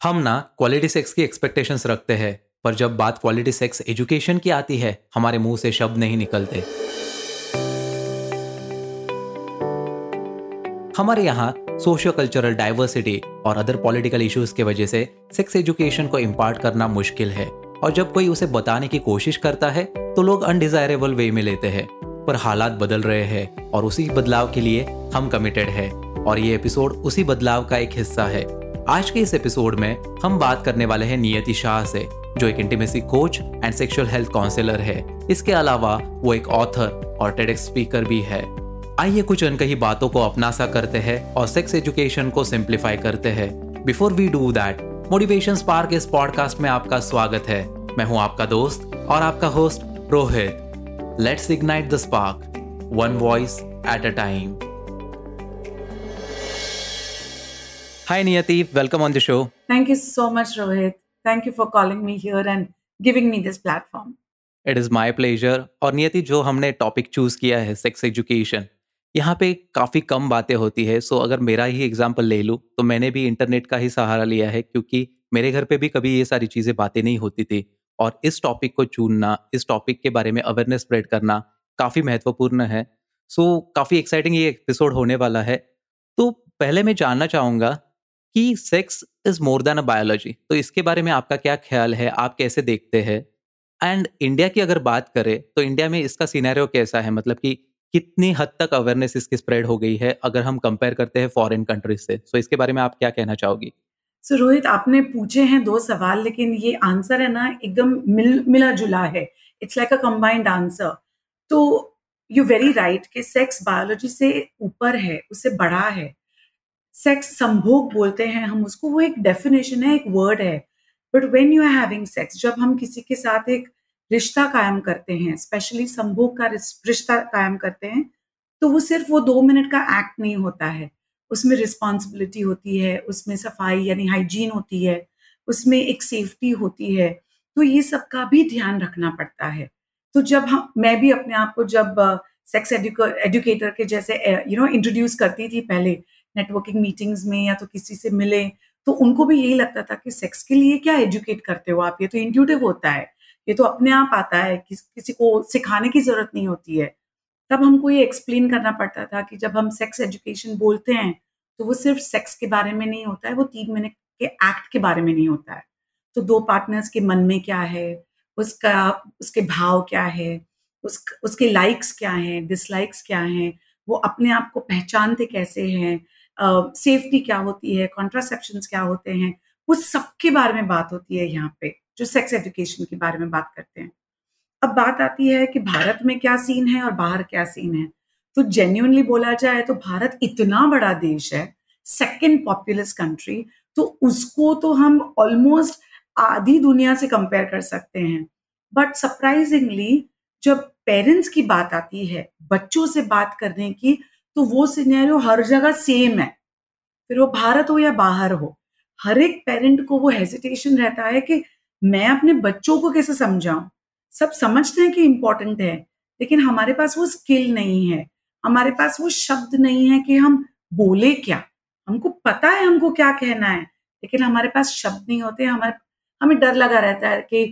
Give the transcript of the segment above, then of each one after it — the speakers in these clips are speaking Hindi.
हम ना क्वालिटी सेक्स की एक्सपेक्टेशंस रखते हैं, पर जब बात क्वालिटी सेक्स एजुकेशन की आती है, हमारे मुँह से शब्द नहीं निकलते। हमारे यहाँ सोशियो कल्चरल डाइवर्सिटी और अदर पॉलिटिकल इश्यूज़ के वजह से सेक्स एजुकेशन को इम्पार्ट करना मुश्किल है, और जब कोई उसे बताने की कोशिश करता है तो लोग अनडिजायरेबल वे में लेते हैं, पर हालात बदल रहे हैं, और उसी बदलाव के लिए हम कमिटेड है, और ये एपिसोड उसी बदलाव का एक हिस्सा है। आज के इस एपिसोड में हम बात करने वाले हैं नियति शाह से, जो एक intimacy coach and sexual health counsellor है। इसके अलावा वो एक ऑथर और टेडेक्स स्पीकर भी है। आइए कुछ अनकही बातों को अपना सा करते हैं और सेक्स एजुकेशन को सिंप्लीफाई करते हैं। Before we do that motivation spark इस पॉडकास्ट में आपका स्वागत है। मैं हूँ आपका दोस्त और आपका host Rohit. Let's ignite the spark one voice at a time Hi Niyati, welcome on the show. Thank you so much, Rohit. Thank you for calling me here and giving me this platform. It is my pleasure और नियति जो हमने टॉपिक चूज़ किया है सेक्स एजुकेशन यहाँ पे काफ़ी कम बातें होती है सो अगर मेरा ही एग्ज़ाम्पल ले लूँ तो मैंने भी इंटरनेट का ही सहारा लिया है क्योंकि मेरे घर पे भी कभी ये सारी चीज़ें बातें नहीं होती थी और इस टॉपिक को चुनना इस टॉपिक के बारे में अवेयरनेस स्प्रेड करना काफ़ी महत्वपूर्ण है सो so, काफ़ी एक्साइटिंग ये एपिसोड होने वाला है तो पहले मैं जानना चाहूँगा कि sex is more than a biology तो इसके बारे में आपका क्या ख्याल है? आप कैसे देखते हैं? एंड इंडिया की अगर बात करें तो इंडिया में इसका सीनारियो कैसा है? मतलब कि कितनी हद तक अवेयरनेस इसकी स्प्रेड हो गई है अगर हम कंपेयर करते हैं फॉरेन कंट्रीज़ से? सो so, इसके बारे में आप क्या कहना चाहोगी? सो so, रोहित आपने पूछे हैं दो सवाल लेकिन ये आंसर है ना एकदम मिल मिला जुला है। It's like a combined answer तो यू वेरी राइट कि सेक्स बायोलॉजी से ऊपर है उससे बड़ा है। सेक्स संभोग बोलते हैं हम उसको, वो एक डेफिनेशन है, एक वर्ड है। But when you are having sex जब हम किसी के साथ एक रिश्ता कायम करते हैं स्पेशली संभोग का रिश्ता कायम करते हैं तो वो सिर्फ़ वो दो मिनट का एक्ट नहीं होता है। उसमें रिस्पॉन्सिबिलिटी होती है, उसमें सफ़ाई यानी हाइजीन होती है, उसमें एक सेफ्टी होती है तो ये सब का भी ध्यान रखना पड़ता है। तो जब हम, मैं भी अपने आप को जब सेक्स एडुकेटर के जैसे यू नो इंट्रोड्यूस करती थी पहले नेटवर्किंग मीटिंग्स में या तो किसी से मिले तो उनको भी यही लगता था कि सेक्स के लिए क्या एजुकेट करते हो आप? ये तो इंट्यूटिव होता है। ये तो अपने आप आता है कि, किसी को सिखाने की ज़रूरत नहीं होती है। तब हमको ये एक्सप्लेन करना पड़ता था कि जब हम सेक्स एजुकेशन बोलते हैं तो वो सिर्फ़ सेक्स के बारे में नहीं होता है वो तीन मिनट के एक्ट के बारे में नहीं होता है। तो दो पार्टनर्स के मन में क्या है? उसका उसके भाव क्या है? उस उसके लाइक्स क्या हैं? डिसलाइक्स क्या हैं? वो अपने आप को पहचानते कैसे हैं? सेफ्टी क्या होती है कॉन्ट्रासेप्शन क्या होते हैं, वो सबके बारे में बात होती है यहाँ पे, जो सेक्स एजुकेशन के बारे में बात करते हैं। अब बात आती है कि भारत में क्या सीन है और बाहर क्या सीन है। तो जेन्यूनली बोला जाए तो भारत इतना बड़ा देश है सेकेंड पॉपुलस कंट्री तो उसको तो हम ऑलमोस्ट आधी दुनिया से कंपेयर कर सकते हैं। बट सरप्राइजिंगली जब पेरेंट्स की बात आती है, बच्चों से बात करने की तो वो सिनेरियो हर जगह सेम है। फिर वो भारत हो या बाहर हो, हर एक पेरेंट को वो हेजिटेशन रहता है कि मैं अपने बच्चों को कैसे समझाऊं? सब समझते हैं कि इम्पोर्टेंट है, लेकिन हमारे पास वो स्किल नहीं है, हमारे पास वो शब्द नहीं है कि हम बोले क्या। हमको पता है हमको क्या कहना है, लेकिन हमारे पास शब्द नहीं होते, हमारे, हमें डर लगा रहता है कि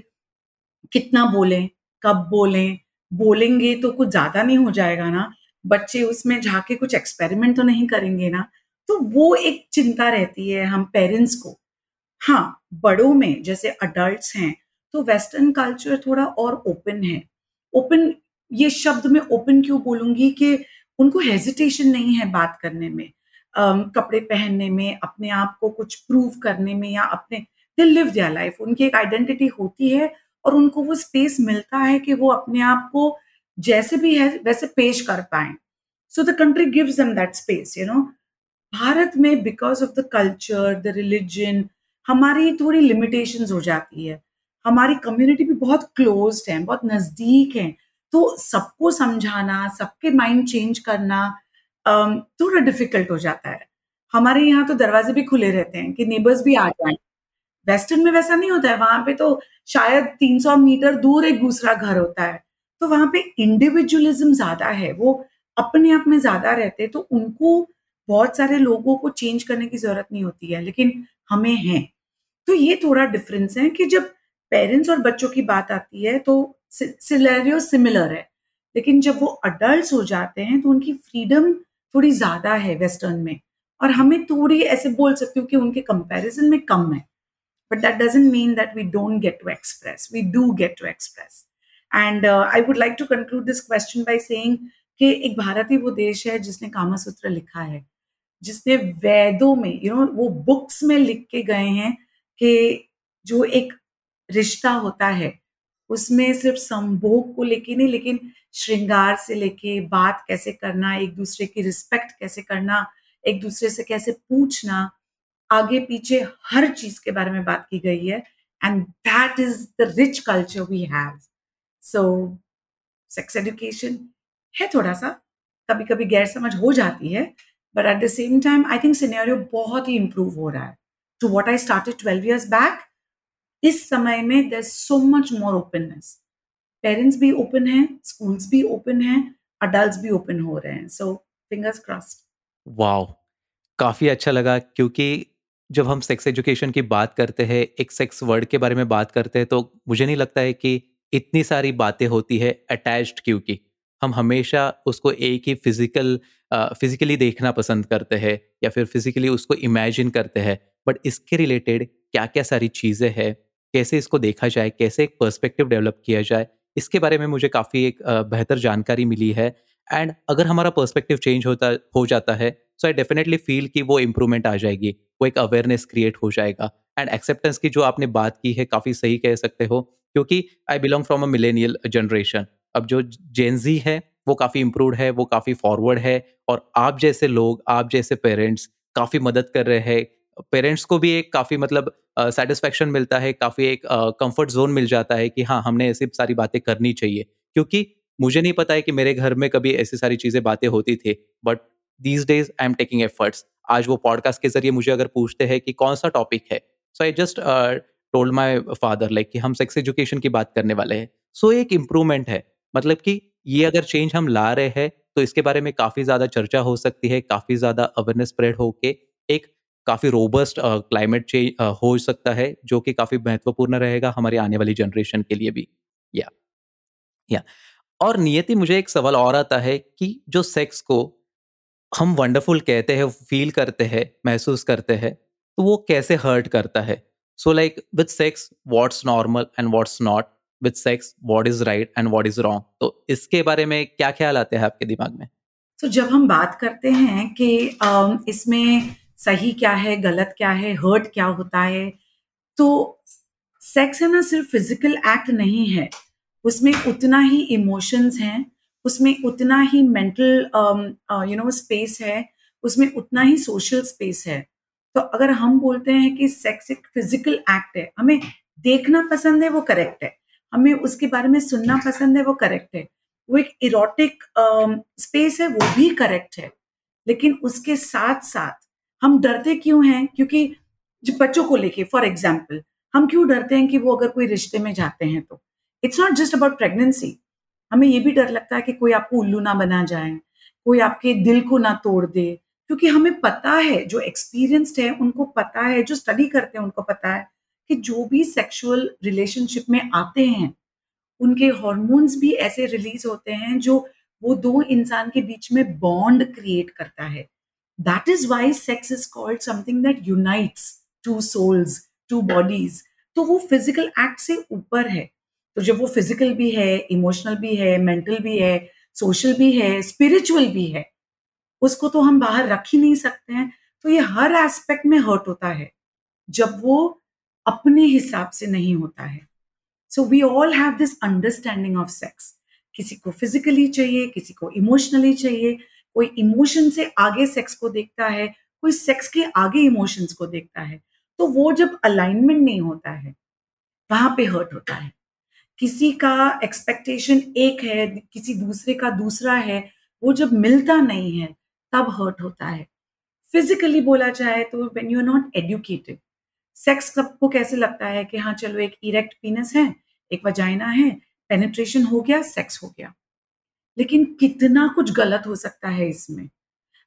कितना बोलें, कब बोलें, बोलेंगे तो कुछ ज़्यादा नहीं हो जाएगा ना। बच्चे उसमें झाके कुछ एक्सपेरिमेंट तो नहीं करेंगे ना? तो वो एक चिंता रहती है हम पेरेंट्स को। हाँ बड़ों में जैसे अडल्ट हैं तो वेस्टर्न कल्चर थोड़ा और ओपन है। ओपन ये शब्द में ओपन क्यों बोलूँगी कि उनको हेजिटेशन नहीं है बात करने में। um, कपड़े पहनने में अपने आप को कुछ प्रूव करने में या अपने दे लिव दियर लाइफ उनकी एक आइडेंटिटी होती है और उनको वो स्पेस मिलता है कि वो अपने आप को जैसे भी है, वैसे पेश कर पाए। So the country gives them that space you know Bharat में because of the culture the religion हमारी थोड़ी लिमिटेशंस हो जाती है। हमारी कम्युनिटी भी बहुत क्लोज है, बहुत नज़दीक है। तो सबको समझाना, सबके माइंड चेंज करना थोड़ा डिफ़िकल्ट हो जाता है। हमारे यहाँ तो दरवाजे भी खुले रहते हैं कि नेबर्स भी आ जाए। वेस्टर्न में वैसा नहीं होता है, वहाँ पे तो शायद 300 मीटर दूर एक दूसरा घर होता है। तो वहाँ पे इंडिविजुअलिज्म ज़्यादा है, वो अपने आप में ज़्यादा रहते हैं तो उनको बहुत सारे लोगों को चेंज करने की ज़रूरत नहीं होती है, लेकिन हमें है। तो ये थोड़ा डिफरेंस है कि जब पेरेंट्स और बच्चों की बात आती है तो सिलेरियो सिमिलर है, लेकिन जब वो अडल्ट हो जाते हैं तो उनकी फ्रीडम थोड़ी ज़्यादा है वेस्टर्न में, और हमें थोड़ी ऐसे बोल सकती हूँ कि उनके कंपैरिजन में कम है but that doesn't mean that we don't get to express we do get to express and I would like to conclude this question by saying कि एक भारत ही वो देश है जिसने कामासूत्र लिखा है जिसने वेदों में यू you नो know, वो बुक्स में लिख के गए हैं कि जो एक रिश्ता होता है उसमें सिर्फ़ संभोग को लेके नहीं लेकिन श्रृंगार से लेके बात कैसे करना एक दूसरे की रिस्पेक्ट कैसे करना एक दूसरे से कैसे पूछना आगे पीछे हर चीज़ के बारे में बात की गई है। And that is the rich culture we have so sex education है थोड़ा सा कभी कभी गैर समझ हो जाती है but at the same time I think scenario बहुत ही इंप्रूव हो रहा है। To what I started twelve years back इस समय में there so much more openness parents भी ओपन हैं स्कूल्स भी ओपन हैं अडल्ट भी ओपन हो रहे हैं। सो फिंगर्स क्रॉस्ड वाओ काफ़ी अच्छा लगा क्योंकि जब हम सेक्स एजुकेशन की बात करते हैं, एक सेक्स वर्ड के बारे में बात करते हैं तो मुझे नहीं लगता है कि इतनी सारी बातें होती है अटैच्ड क्योंकि हम हमेशा उसको एक ही फ़िज़िकल फिजिकली देखना पसंद करते हैं या फिर फिजिकली उसको इमेजिन करते हैं बट इसके रिलेटेड क्या क्या सारी चीज़ें हैं, कैसे इसको देखा जाए, कैसे एक पर्सपेक्टिव डेवलप किया जाए, इसके बारे में मुझे काफ़ी एक बेहतर जानकारी मिली है। एंड अगर हमारा पर्सपेक्टिव चेंज होता, हो जाता है सो आई डेफिनेटली फील कि वो इम्प्रूवमेंट आ जाएगी, वो एक अवेयरनेस क्रिएट हो जाएगा। एंड एक्सेप्टेंस की जो आपने बात की है, काफ़ी सही कह सकते हो। क्योंकि I belong from a millennial generation अब जो जेनजी है वो काफ़ी इम्प्रूवड है वो काफ़ी फॉरवर्ड है और आप जैसे लोग आप जैसे पेरेंट्स काफ़ी मदद कर रहे हैं। पेरेंट्स को भी एक काफ़ी मतलब सेटिस्फेक्शन uh, मिलता है काफ़ी एक कंफर्ट uh, जोन मिल जाता है कि हाँ हमने ऐसी सारी बातें करनी चाहिए। क्योंकि मुझे नहीं पता है कि मेरे घर में कभी ऐसी सारी चीज़ें बातें होती थी but these days I am taking efforts आज वो पॉडकास्ट के ज़रिए मुझे अगर पूछते हैं कि कौन सा टॉपिक है? So I just told my father like कि हम सेक्स एजुकेशन की बात करने वाले हैं। सो so, एक इम्प्रूवमेंट है। मतलब कि ये अगर चेंज हम ला रहे हैं तो इसके बारे में काफ़ी ज़्यादा चर्चा हो सकती है काफ़ी ज़्यादा अवेयरनेस स्प्रेड होके एक काफ़ी रोबस्ट क्लाइमेट चेंज हो सकता है जो कि काफ़ी महत्वपूर्ण रहेगा हमारी आने वाली जनरेशन के लिए भी। या या और नियति मुझे एक सवाल और आता है कि जो सेक्स को हम वंडरफुल कहते हैं फील करते हैं महसूस करते हैं तो वो कैसे हर्ट करता है? So like with sex what's normal and what's not with sex what is right and what is wrong तो इसके बारे में क्या ख्याल आते हैं आपके दिमाग में? तो जब हम बात करते हैं कि इसमें सही क्या है, गलत क्या है हर्ट क्या होता है तो सेक्स है ना सिर्फ़ फ़िज़िकल एक्ट नहीं है। उसमें उतना ही इमोशंस हैं, उसमें उतना ही मेंटल यू नो स्पेस है, उसमें उतना ही सोशल स्पेस है। तो अगर हम बोलते हैं कि सेक्स एक फ़िज़िकल एक्ट है, हमें देखना पसंद है, वो करेक्ट है। हमें उसके बारे में सुनना पसंद है, वो करेक्ट है। वो एक इरोटिक स्पेस है, वो भी करेक्ट है। लेकिन उसके साथ साथ हम डरते क्यों हैं? क्योंकि बच्चों को लेके फॉर एग्ज़ाम्पल हम क्यों डरते हैं कि वो अगर कोई रिश्ते में जाते हैं तो? It's not just about pregnancy हमें ये भी डर लगता है कि कोई आपको उल्लू ना बना जाए, कोई आपके दिल को ना तोड़ दे क्योंकि हमें पता है, जो एक्सपीरियंस्ड है, उनको पता है, जो स्टडी करते हैं, उनको पता है कि जो भी सेक्सुअल रिलेशनशिप में आते हैं, उनके हॉर्मोन्स भी ऐसे रिलीज़ होते हैं, जो वो दो इंसान के बीच में बॉन्ड क्रिएट करता है। That is why sex is called something that unites two souls two bodies तो वो फ़िज़िकल एक्ट से ऊपर है। तो जब वो फ़िज़िकल भी है इमोशनल भी है मेंटल भी है सोशल भी है स्पिरिचुअल भी है उसको तो हम बाहर रख ही नहीं सकते हैं। तो ये हर एस्पेक्ट में हर्ट होता है, जब वो अपने हिसाब से नहीं होता है। So we all have this understanding of sex किसी को फिजिकली चाहिए, किसी को इमोशनली चाहिए। कोई इमोशन से आगे सेक्स को देखता है, कोई सेक्स के आगे इमोशंस को देखता है। तो वो जब अलाइनमेंट नहीं होता है, वहाँ पे हर्ट होता है। किसी का एक्सपेक्टेशन एक है, किसी दूसरे का दूसरा है, वो जब मिलता नहीं है तब हर्ट होता है। फिजिकली बोला जाए तो when you are not educated sex सबको कैसे लगता है कि हाँ चलो एक इरेक्ट पीनस है, एक वजाइना है पेनिट्रेशन हो गया सेक्स हो गया। लेकिन कितना कुछ गलत हो सकता है इसमें।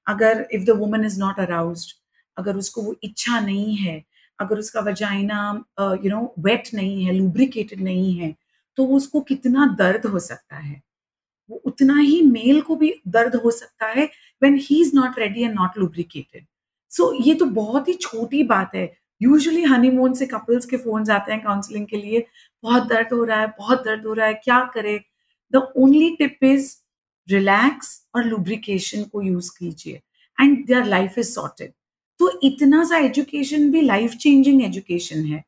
अगर if the woman is not arouse अगर उसको वो इच्छा नहीं है, अगर उसका वजाइना यू नो वेट नहीं है लुब्रिकेटेड नहीं है तो उसको कितना दर्द हो सकता है। वो उतना ही मेल को भी दर्द हो सकता है when he is not ready and not lubricated so ये तो बहुत ही छोटी बात है। यूजुअली हनीमून से कपल्स के फ़ोन आते हैं काउंसलिंग के लिए। बहुत दर्द हो रहा है, बहुत दर्द हो रहा है, क्या करे? The only tip is relax और लुब्रिकेशन को यूज़ कीजिए। And their life is sorted तो इतना सा एजुकेशन भी लाइफ चेंजिंग एजुकेशन है।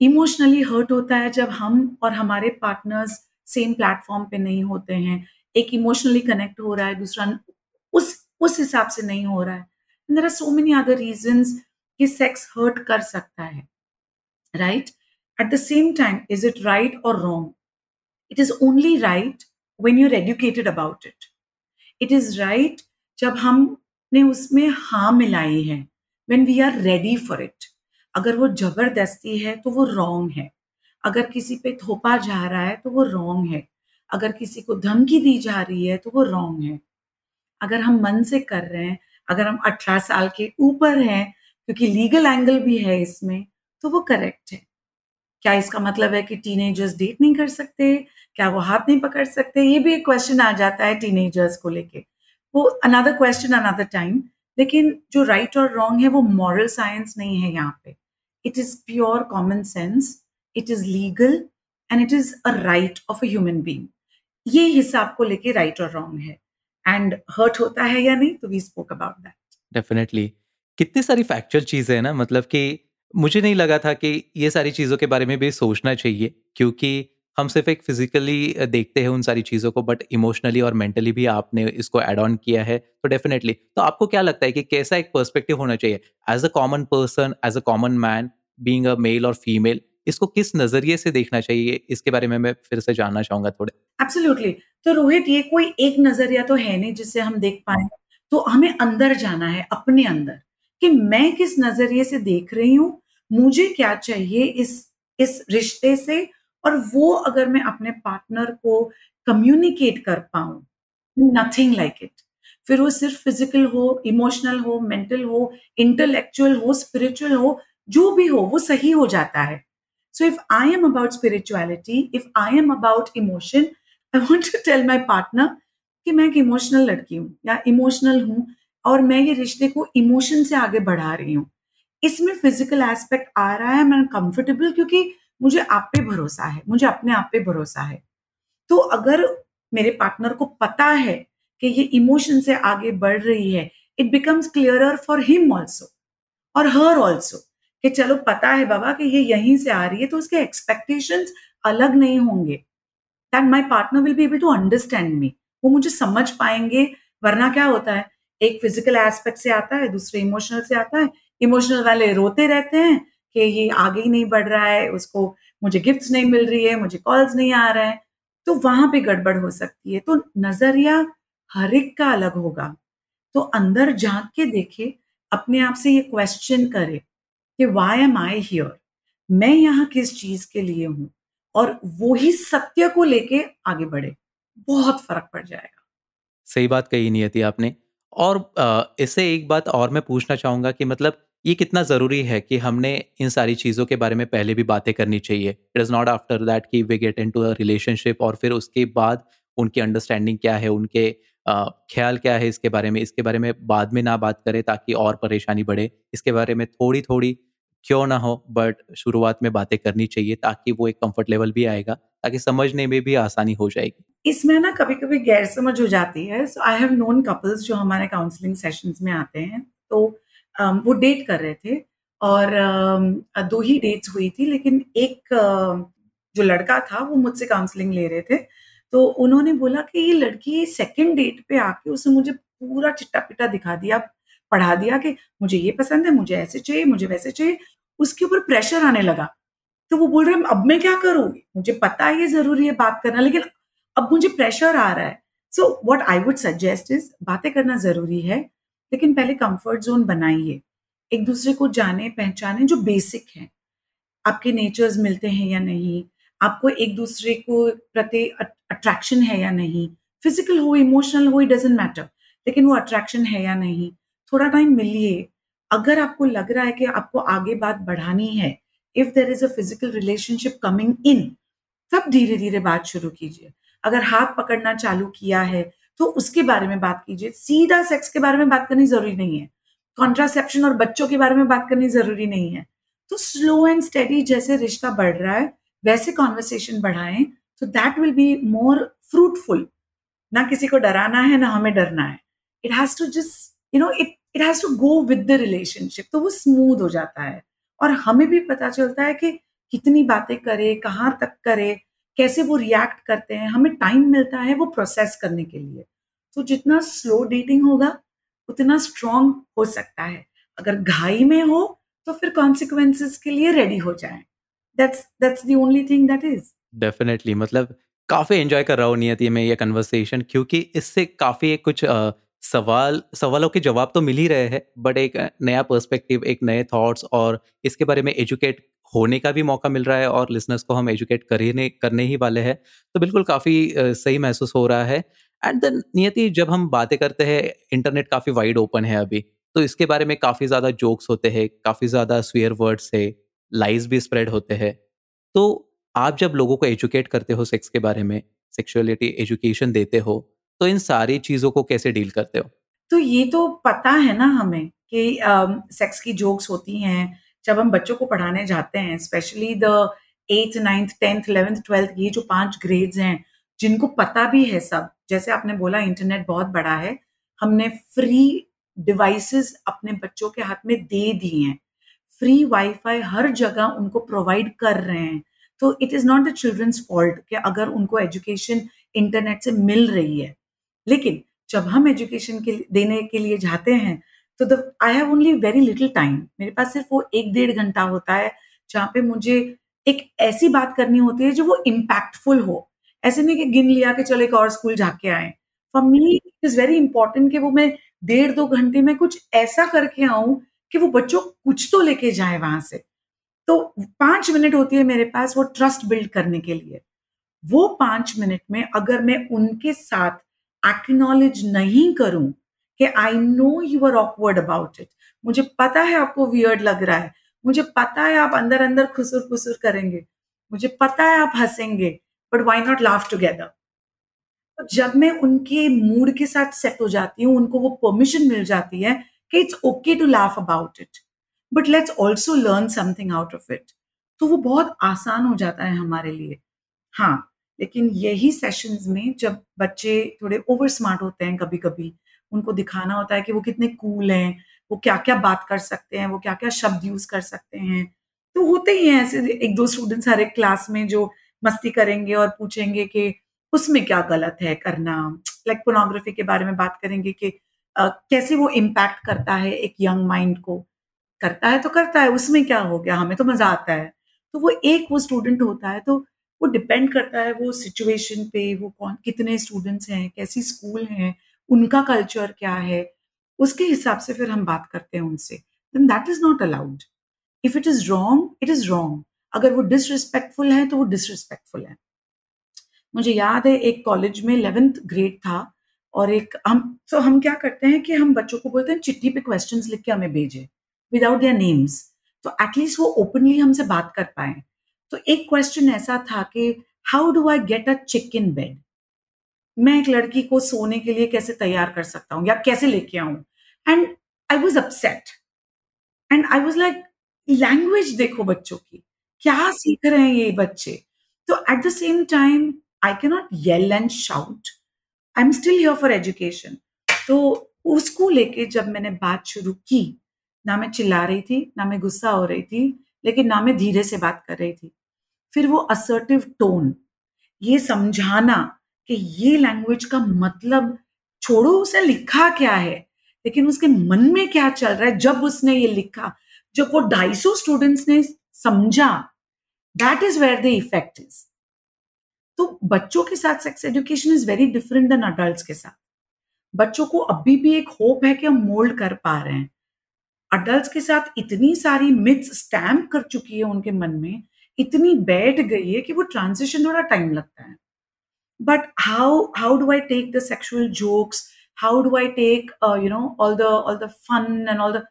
इमोशनली हर्ट होता है जब हम और हमारे पार्टनर्स सेम प्लेटफॉर्म पे नहीं होते हैं। एक इमोशनली कनेक्ट हो रहा है, दूसरा उस उस हिसाब से नहीं हो रहा है। There are so many other reasons कि सेक्स हर्ट कर सकता है right at the same time is it right और wrong it is only right when you're educated about it it is right जब हमने उसमें हाँ मिलाई है when we are ready for it अगर वो ज़बरदस्ती है तो वो रॉन्ग है। अगर किसी पे थोपा जा रहा है तो वो रॉन्ग है। अगर किसी को धमकी दी जा रही है तो वो रॉन्ग है। अगर हम मन से कर रहे हैं, अगर हम अठारह साल के ऊपर हैं, क्योंकि लीगल एंगल भी है इसमें तो वो करेक्ट है। क्या इसका मतलब है कि टीनेजर्स डेट नहीं कर सकते? क्या वो हाथ नहीं पकड़ सकते? ये भी एक क्वेश्चन आ जाता है टीनेजर्स को लेके। वो अनदर क्वेश्चन अनदर टाइम लेकिन जो राइट और रॉन्ग है, वो मॉरल साइंस नहीं है यहाँ पे। It is pure common sense it is legal and it is a right of a human being ये हिसाब को लेके राइट और रॉन्ग है। एंड हर्ट होता है या नहीं तो we spoke about that definitely कितनी सारी फैक्चुअल चीज़ें हैं ना मतलब कि मुझे नहीं लगा था कि ये सारी चीज़ों के बारे में भी सोचना चाहिए, क्योंकि हम सिर्फ़ एक फिजिकली देखते हैं उन सारी चीज़ों को बट इमोशनली और मेंटली भी आपने इसको एड ऑन किया है तो डेफिनेटली तो आपको क्या लगता है कि कैसा एक पर्सपेक्टिव होना चाहिए? As a common person as a common man being a male और फीमेल इसको किस नज़रिए से देखना चाहिए? इसके बारे में मैं फिर से जानना चाहूँगा थोड़े। एब्सोल्युटली तो रोहित, ये कोई एक नज़रिया तो है नहीं जिससे हम देख पाए? तो हमें अंदर जाना है, अपने अंदर, कि मैं किस नज़रिए से देख रही हूँ? मुझे क्या चाहिए इस इस रिश्ते से? और वो अगर मैं अपने पार्टनर को कम्युनिकेट कर पाऊँ नथिंग लाइक इट फिर वो सिर्फ़ फ़िज़िकल हो इमोशनल हो मेंटल हो इंटेलेक्चुअल हो स्पिरिचुअल हो, जो भी हो, वो सही हो जाता है। So if I am about spirituality if I am about emotion I want to tell my partner कि मैं एक इमोशनल लड़की हूँ, या इमोशनल हूँ, और मैं ये रिश्ते को इमोशन से आगे बढ़ा रही हूँ। इसमें फ़िज़िकल एस्पेक्ट आ रहा है, मैं कंफर्टेबल क्योंकि मुझे आप पे भरोसा है, मुझे अपने आप पे भरोसा है। तो अगर मेरे पार्टनर को पता है कि ये इमोशन से आगे बढ़ रही है it becomes clearer for him also और हर ऑल्सो कि चलो पता है बाबा कि ये यहीं से आ रही है तो उसके एक्सपेक्टेशन अलग नहीं होंगे। That my partner will be able to understand me वो मुझे समझ पाएँगे, वरना क्या होता है? एक फ़िज़िकल एस्पेक्ट से आता है, दूसरे इमोशनल से आता है। इमोशनल वाले रोते रहते हैं कि ये आगे ही नहीं बढ़ रहा है, उसको मुझे गिफ्ट नहीं मिल रही है, मुझे कॉल्स नहीं आ रहे हैं। तो वहाँ पे गड़बड़ हो सकती है। तो नज़रिया हर एक का अलग होगा। तो अंदर झाँक के देखे, अपने आप से ये क्वेश्चन करे। कि वाई एम आई हियर मैं यहाँ किस चीज़ के लिए हूँ? और वो ही सत्य को लेके आगे बढ़े। बहुत फ़र्क पड़ जाएगा। सही बात कही थी आपने। और इससे एक बात और मैं पूछना चाहूँगा कि मतलब ये कितना ज़रूरी है कि हमने इन सारी चीज़ों के बारे में पहले भी बातें करनी चाहिए? It is not after that कि वे get into a relationship और फिर उसके बाद उनकी अंडरस्टैंडिंग क्या है? उनके ख्याल क्या है इसके बारे में? इसके बारे में बाद में ना बात करें ताकि और परेशानी बढ़े। इसके बारे में थोड़ी थोड़ी क्यों ना हो बट शुरुआत में बातें करनी चाहिए ताकि वो एक कंफर्ट लेवल भी आएगा ताकि समझने में भी आसानी हो जाएगी। इसमें ना कभी कभी गैर समझ हो जाती है। So I have known couples जो हमारे काउंसलिंग सेशंस में आते हैं तो um, वो डेट कर रहे थे और um, दो ही डेट्स हुई थी लेकिन एक uh, जो लड़का था वो मुझसे काउंसलिंग ले रहे थे तो उन्होंने बोला कि ये लड़की सेकंड डेट पे आके उसने मुझे पूरा चिट्टा पिट्टा दिखा दिया। पढ़ा दिया कि मुझे ये पसंद है, मुझे ऐसे चाहिए, मुझे वैसे चाहिए। उसके ऊपर प्रेशर आने लगा। तो वो बोल रहे हैं, अब मैं क्या करूँ? मुझे पता है ये ज़रूरी है बात करना, लेकिन अब मुझे प्रेशर आ रहा है। So what I would suggest is बातें करना ज़रूरी है, लेकिन पहले कंफर्ट जोन बनाइए। एक दूसरे को जाने, पहचाने जो बेसिक है। आपके नेचर्स मिलते हैं या नहीं? आपको एक दूसरे को प्रति अट्रैक्शन है या नहीं? फ़िज़िकल हो इमोशनल हो इट डजेंट मैटर लेकिन वो अट्रैक्शन है या नहीं? थोड़ा टाइम मिलिए। अगर आपको लग रहा है कि आपको आगे बात बढ़ानी है if there is a physical relationship coming in तब धीरे धीरे बात शुरू कीजिए। अगर हाथ पकड़ना चालू किया है तो उसके बारे में बात कीजिए। सीधा सेक्स के बारे में बात करनी ज़रूरी नहीं है। कॉन्ट्रासेप्शन और बच्चों के बारे में बात करनी ज़रूरी नहीं है। तो स्लो एंड स्टेडी जैसे रिश्ता बढ़ रहा है, वैसे कॉन्वर्सेशन बढ़ाएँ तो that will be more fruitful ना किसी को डराना है, ना हमें डरना है। It has to just you know it it has to go with the relationship तो वो स्मूथ हो जाता है। और हमें भी पता चलता है कि कितनी बातें करे कहाँ तक करे कैसे वो रिएक्ट करते हैं। हमें टाइम मिलता है वो प्रोसेस करने के लिए। तो जितना स्लो डेटिंग होगा उतना स्ट्रांग हो सकता है। अगर घाई में हो तो फिर कॉन्सिक्वेंसेस के लिए रेडी हो जाए। That's that's the only thing that is definitely मतलब काफ़ी एंजॉय कर रहा हूँ नियति में ये कन्वर्सेशन क्योंकि इससे काफ़ी कुछ uh, सवाल, सवालों के जवाब तो मिल ही रहे हैं बट एक नया पर्सपेक्टिव एक नए थॉट्स और इसके बारे में एजुकेट होने का भी मौका मिल रहा है और लिसनर्स को हम एजुकेट करने करने ही वाले हैं तो बिल्कुल काफ़ी सही महसूस हो रहा है। एंड देन नियति, जब हम बातें करते हैं इंटरनेट काफ़ी वाइड ओपन है अभी तो इसके बारे में काफ़ी ज़्यादा जोक्स होते हैं, काफ़ी ज़्यादा स्वेयर वर्ड्स है लाइज भी स्प्रेड होते हैं तो आप जब लोगों को एजुकेट करते हो सेक्स के बारे में सेक्सुअलिटी एजुकेशन देते हो तो इन सारी चीज़ों को कैसे डील करते हो? तो ये तो पता है ना हमें कि सेक्स की जोक्स होती हैं, जब हम बच्चों को पढ़ाने जाते हैं specially the eighth ninth tenth eleventh twelfth ये जो पाँच ग्रेड्स हैं, जिनको पता भी है सब, जैसे आपने बोला इंटरनेट बहुत बड़ा है, हमने फ्री डिवाइसेस अपने बच्चों के हाथ में दे दिए हैं। फ्री वाईफाई हर जगह उनको प्रोवाइड कर रहे हैं। तो it is not the childrens fault कि अगर उनको एजुकेशन इंटरनेट से मिल रही है। लेकिन जब हम एजुकेशन के देने के लिए जाते हैं तो the I have only very little time मेरे पास सिर्फ़ वो एक डेढ़ घंटा होता है, जहाँ पे मुझे एक ऐसी बात करनी होती है जो वो इम्पैक्टफुल हो। ऐसे नहीं कि गिन लिया कि चलो एक और स्कूल जाके आए। For me it is very important कि वो मैं डेढ़ दो घंटे में कुछ ऐसा करके आऊँ कि वो बच्चों कुछ तो लेके जाए वहाँ से। तो पाँच मिनट होती है मेरे पास वो ट्रस्ट बिल्ड करने के लिए। वो पाँच मिनट में अगर मैं उनके साथ एक्नॉलेज नहीं करूँ कि I know you are awkward about it मुझे पता है आपको वियर्ड लग रहा है। मुझे पता है आप अंदर अंदर खुसुर खुसुर करेंगे। मुझे पता है आप हंसेंगे but why not laugh together जब मैं उनके मूड के साथ सेट हो जाती हूँ, उनको वो परमिशन मिल जाती है कि it's okay to laugh about it but let's also learn something out of it तो वो बहुत आसान हो जाता है हमारे लिए। हाँ लेकिन यही सेशंस में जब बच्चे थोड़े ओवर स्मार्ट होते हैं कभी कभी उनको दिखाना होता है कि वो कितने कूल हैं, वो क्या क्या बात कर सकते हैं, वो क्या क्या शब्द यूज़ कर सकते हैं तो होते ही हैं ऐसे एक दो स्टूडेंट्स हर एक क्लास में जो मस्ती करेंगे और पूछेंगे कि उसमें क्या गलत है करना लाइक पोनोग्राफी के बारे में बात करेंगे कि कैसे वो इम्पैक्ट करता है एक यंग माइंड को। करता है तो करता है, उसमें क्या हो गया, हमें तो मज़ा आता है। तो वो एक वो स्टूडेंट होता है तो वो डिपेंड करता है वो सिचुएशन पे, वो कौन, कितने स्टूडेंट्स हैं, कैसी स्कूल हैं, उनका कल्चर क्या है, उसके हिसाब से फिर हम बात करते हैं उनसे। Then that is not allowed if it is wrong it is wrong अगर वो डिसरिस्पेक्टफुल है तो वो डिसरिस्पेक्टफुल है। मुझे याद है, एक कॉलेज में इलेवेंथ ग्रेड था और एक हम तो so हम क्या करते हैं कि हम बच्चों को बोलते हैं, चिट्ठी पे क्वेश्चंस लिख के हमें भेजे विदाउट देयर नेम्स तो एटलीस्ट वो ओपनली हमसे बात कर पाए। तो एक क्वेश्चन ऐसा था कि how do I get a chick in bed मैं एक लड़की को सोने के लिए कैसे तैयार कर सकता हूँ या कैसे लेके आऊँ? And I was upset and I was like language देखो बच्चों की, क्या सीख रहे हैं ये बच्चे? तो at the same time I can not yell and shout I am still here for education तो उसको लेके जब मैंने बात शुरू की, ना मैं चिल्ला रही थी, ना मैं गुस्सा हो रही थी लेकिन ना मैं धीरे से बात कर रही थी। फिर वो असर्टिव टोन ये समझाना कि ये लैंग्वेज का मतलब छोड़ो, उसे लिखा क्या है? लेकिन उसके मन में क्या चल रहा है? जब उसने ये लिखा, जब वो ढाई सौ स्टूडेंट्स ने समझा that is where the effect is तो बच्चों के साथ sex education is very different than adult के साथ। बच्चों को अभी भी एक होप है कि हम मोल्ड कर पा रहे हैं। अडल्ट के साथ इतनी सारी मिथ्स स्टैम्प कर चुकी है उनके मन में, इतनी बैठ गई है कि वो ट्रांजिशन थोड़ा टाइम लगता है। But how how do I take the sexual jokes how do I take you know all the all the fun and all the,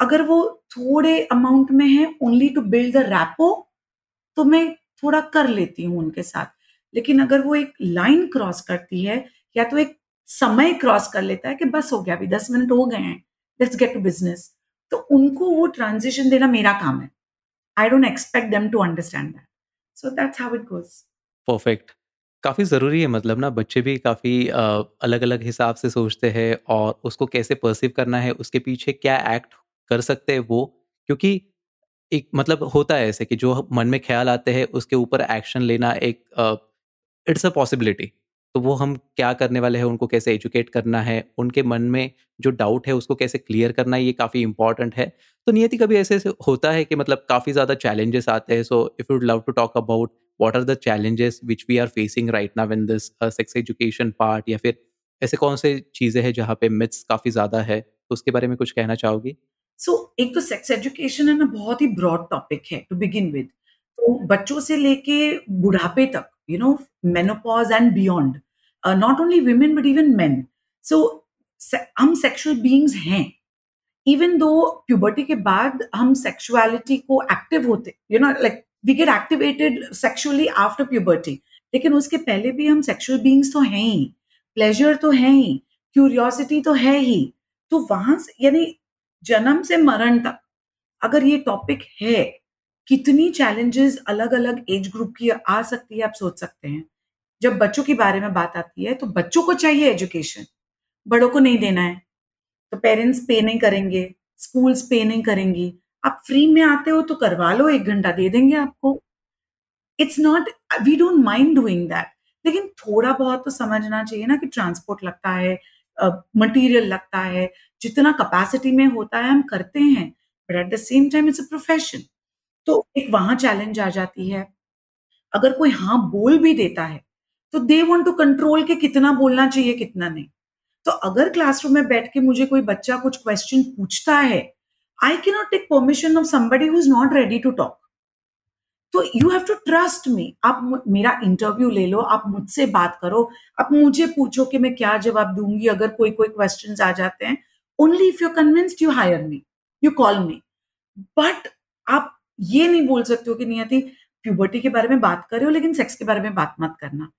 अगर वो थोड़े अमाउंट में है only to build the rapport तो मैं थोड़ा कर लेती हूँ उनके साथ। लेकिन अगर वो एक लाइन क्रॉस करती है, या तो एक समय क्रॉस कर लेता है कि बस हो गया, अभी दस मिनट हो गए हैं लेट्स गेट टू बिज़नेस तो उनको वो ट्रांजिशन देना मेरा काम है। I don't expect them to understand that so that's how it goes perfect काफ़ी ज़रूरी है मतलब ना बच्चे भी काफ़ी अलग अलग हिसाब से सोचते हैं और उसको कैसे परसीव करना है, उसके पीछे क्या एक्ट कर सकते हैं वो। क्योंकि एक मतलब होता है ऐसे कि जो मन में ख्याल आते हैं, उसके ऊपर एक्शन लेना एक इट्स अ पॉसिबिलिटी तो वो हम क्या करने वाले हैं उनको कैसे एजुकेट करना है उनके मन में जो डाउट है उसको कैसे क्लियर करना है ये काफ़ी इंपॉर्टेंट है। तो नियति कभी ऐसे ऐसे होता है कि मतलब काफ़ी ज़्यादा चैलेंजेस आते हैं so if you love to talk about what are the challenges which we are facing right now in this sex education part या फिर ऐसे कौन से चीज़ें हैं जहाँ पे मिथ्स काफ़ी ज़्यादा है तो उसके बारे में कुछ कहना चाहोगी? सो so, एक तो सेक्स एजुकेशन है ना बहुत ही ब्रॉड टॉपिक है टू बिगिन विद तो बच्चों से लेके बुढ़ापे तक you know menopause and beyond not only women but even men so हम सेक्सुअल बींग्स हैं. इवन दो प्यूबर्टी के बाद हम सेक्सुअलिटी को एक्टिव होते you know like we get activated sexually after puberty लेकिन उसके पहले भी हम सेक्सुअल बींग्स तो हैं ही. प्लेजर तो है ही. क्यूरियोसिटी तो है ही. तो वहाँ से, यानी जन्म से मरण तक, अगर ये टॉपिक है, कितनी चैलेंजेस अलग अलग एज ग्रुप की आ सकती है, आप सोच सकते हैं। जब बच्चों के बारे में बात आती है तो बच्चों को चाहिए एजुकेशन बड़ों को नहीं देना है। तो पेरेंट्स पे नहीं करेंगे स्कूल्स पे नहीं करेंगी। आप फ्री में आते हो तो करवा लो एक घंटा दे देंगे आपको। It's not we don't mind doing that लेकिन थोड़ा बहुत तो समझना चाहिए ना कि ट्रांसपोर्ट लगता है मटेरियल uh, लगता है। जितना कैपेसिटी में होता है हम करते हैं। But at the same time it's a profession तो एक वहाँ चैलेंज आ जाती है। अगर कोई हाँ बोल भी देता है तो दे वॉन्ट टू कंट्रोल के कितना बोलना चाहिए, कितना नहीं। तो अगर क्लासरूम में बैठ के मुझे कोई बच्चा कुछ क्वेश्चन पूछता है I can not take permission of somebody who is not ready to talk तो you have to trust me आप मेरा इंटरव्यू ले लो, आप मुझसे बात करो, आप मुझे पूछो कि मैं क्या जवाब दूँगी, अगर कोई कोई क्वेश्चन आ जाते हैं। Only if you convinced you hire me you call me but आप ये नहीं बोल सकते हो कि, नियति प्यूबर्टी के बारे में बात कर रहे हो, लेकिन सेक्स के बारे में बात मत करना।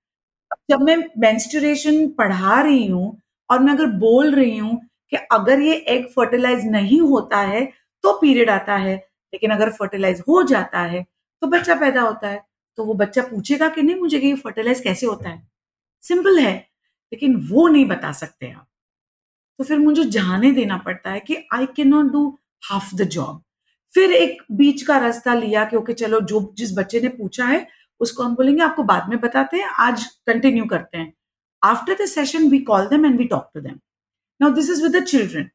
जब मैं मेंस्ट्रुएशन पढ़ा रही हूँ और मैं अगर बोल रही हूँ कि अगर ये एग फर्टिलाइज नहीं होता है तो पीरियड आता है, लेकिन अगर फर्टिलाइज हो जाता है तो बच्चा पैदा होता है। तो वो बच्चा पूछेगा कि नहीं, मुझे कि ये फर्टिलाइज कैसे होता है? सिंपल है, लेकिन वो नहीं बता सकते आप। तो फिर मुझे जाने देना पड़ता है कि I can not do half the job फिर एक बीच का रास्ता लिया कि ओके, चलो जो जिस बच्चे ने पूछा है उसको हम बोलेंगे, आपको बाद में बताते हैं, आज कंटिन्यू करते हैं। After the session we call them and we talk to them now this is with the children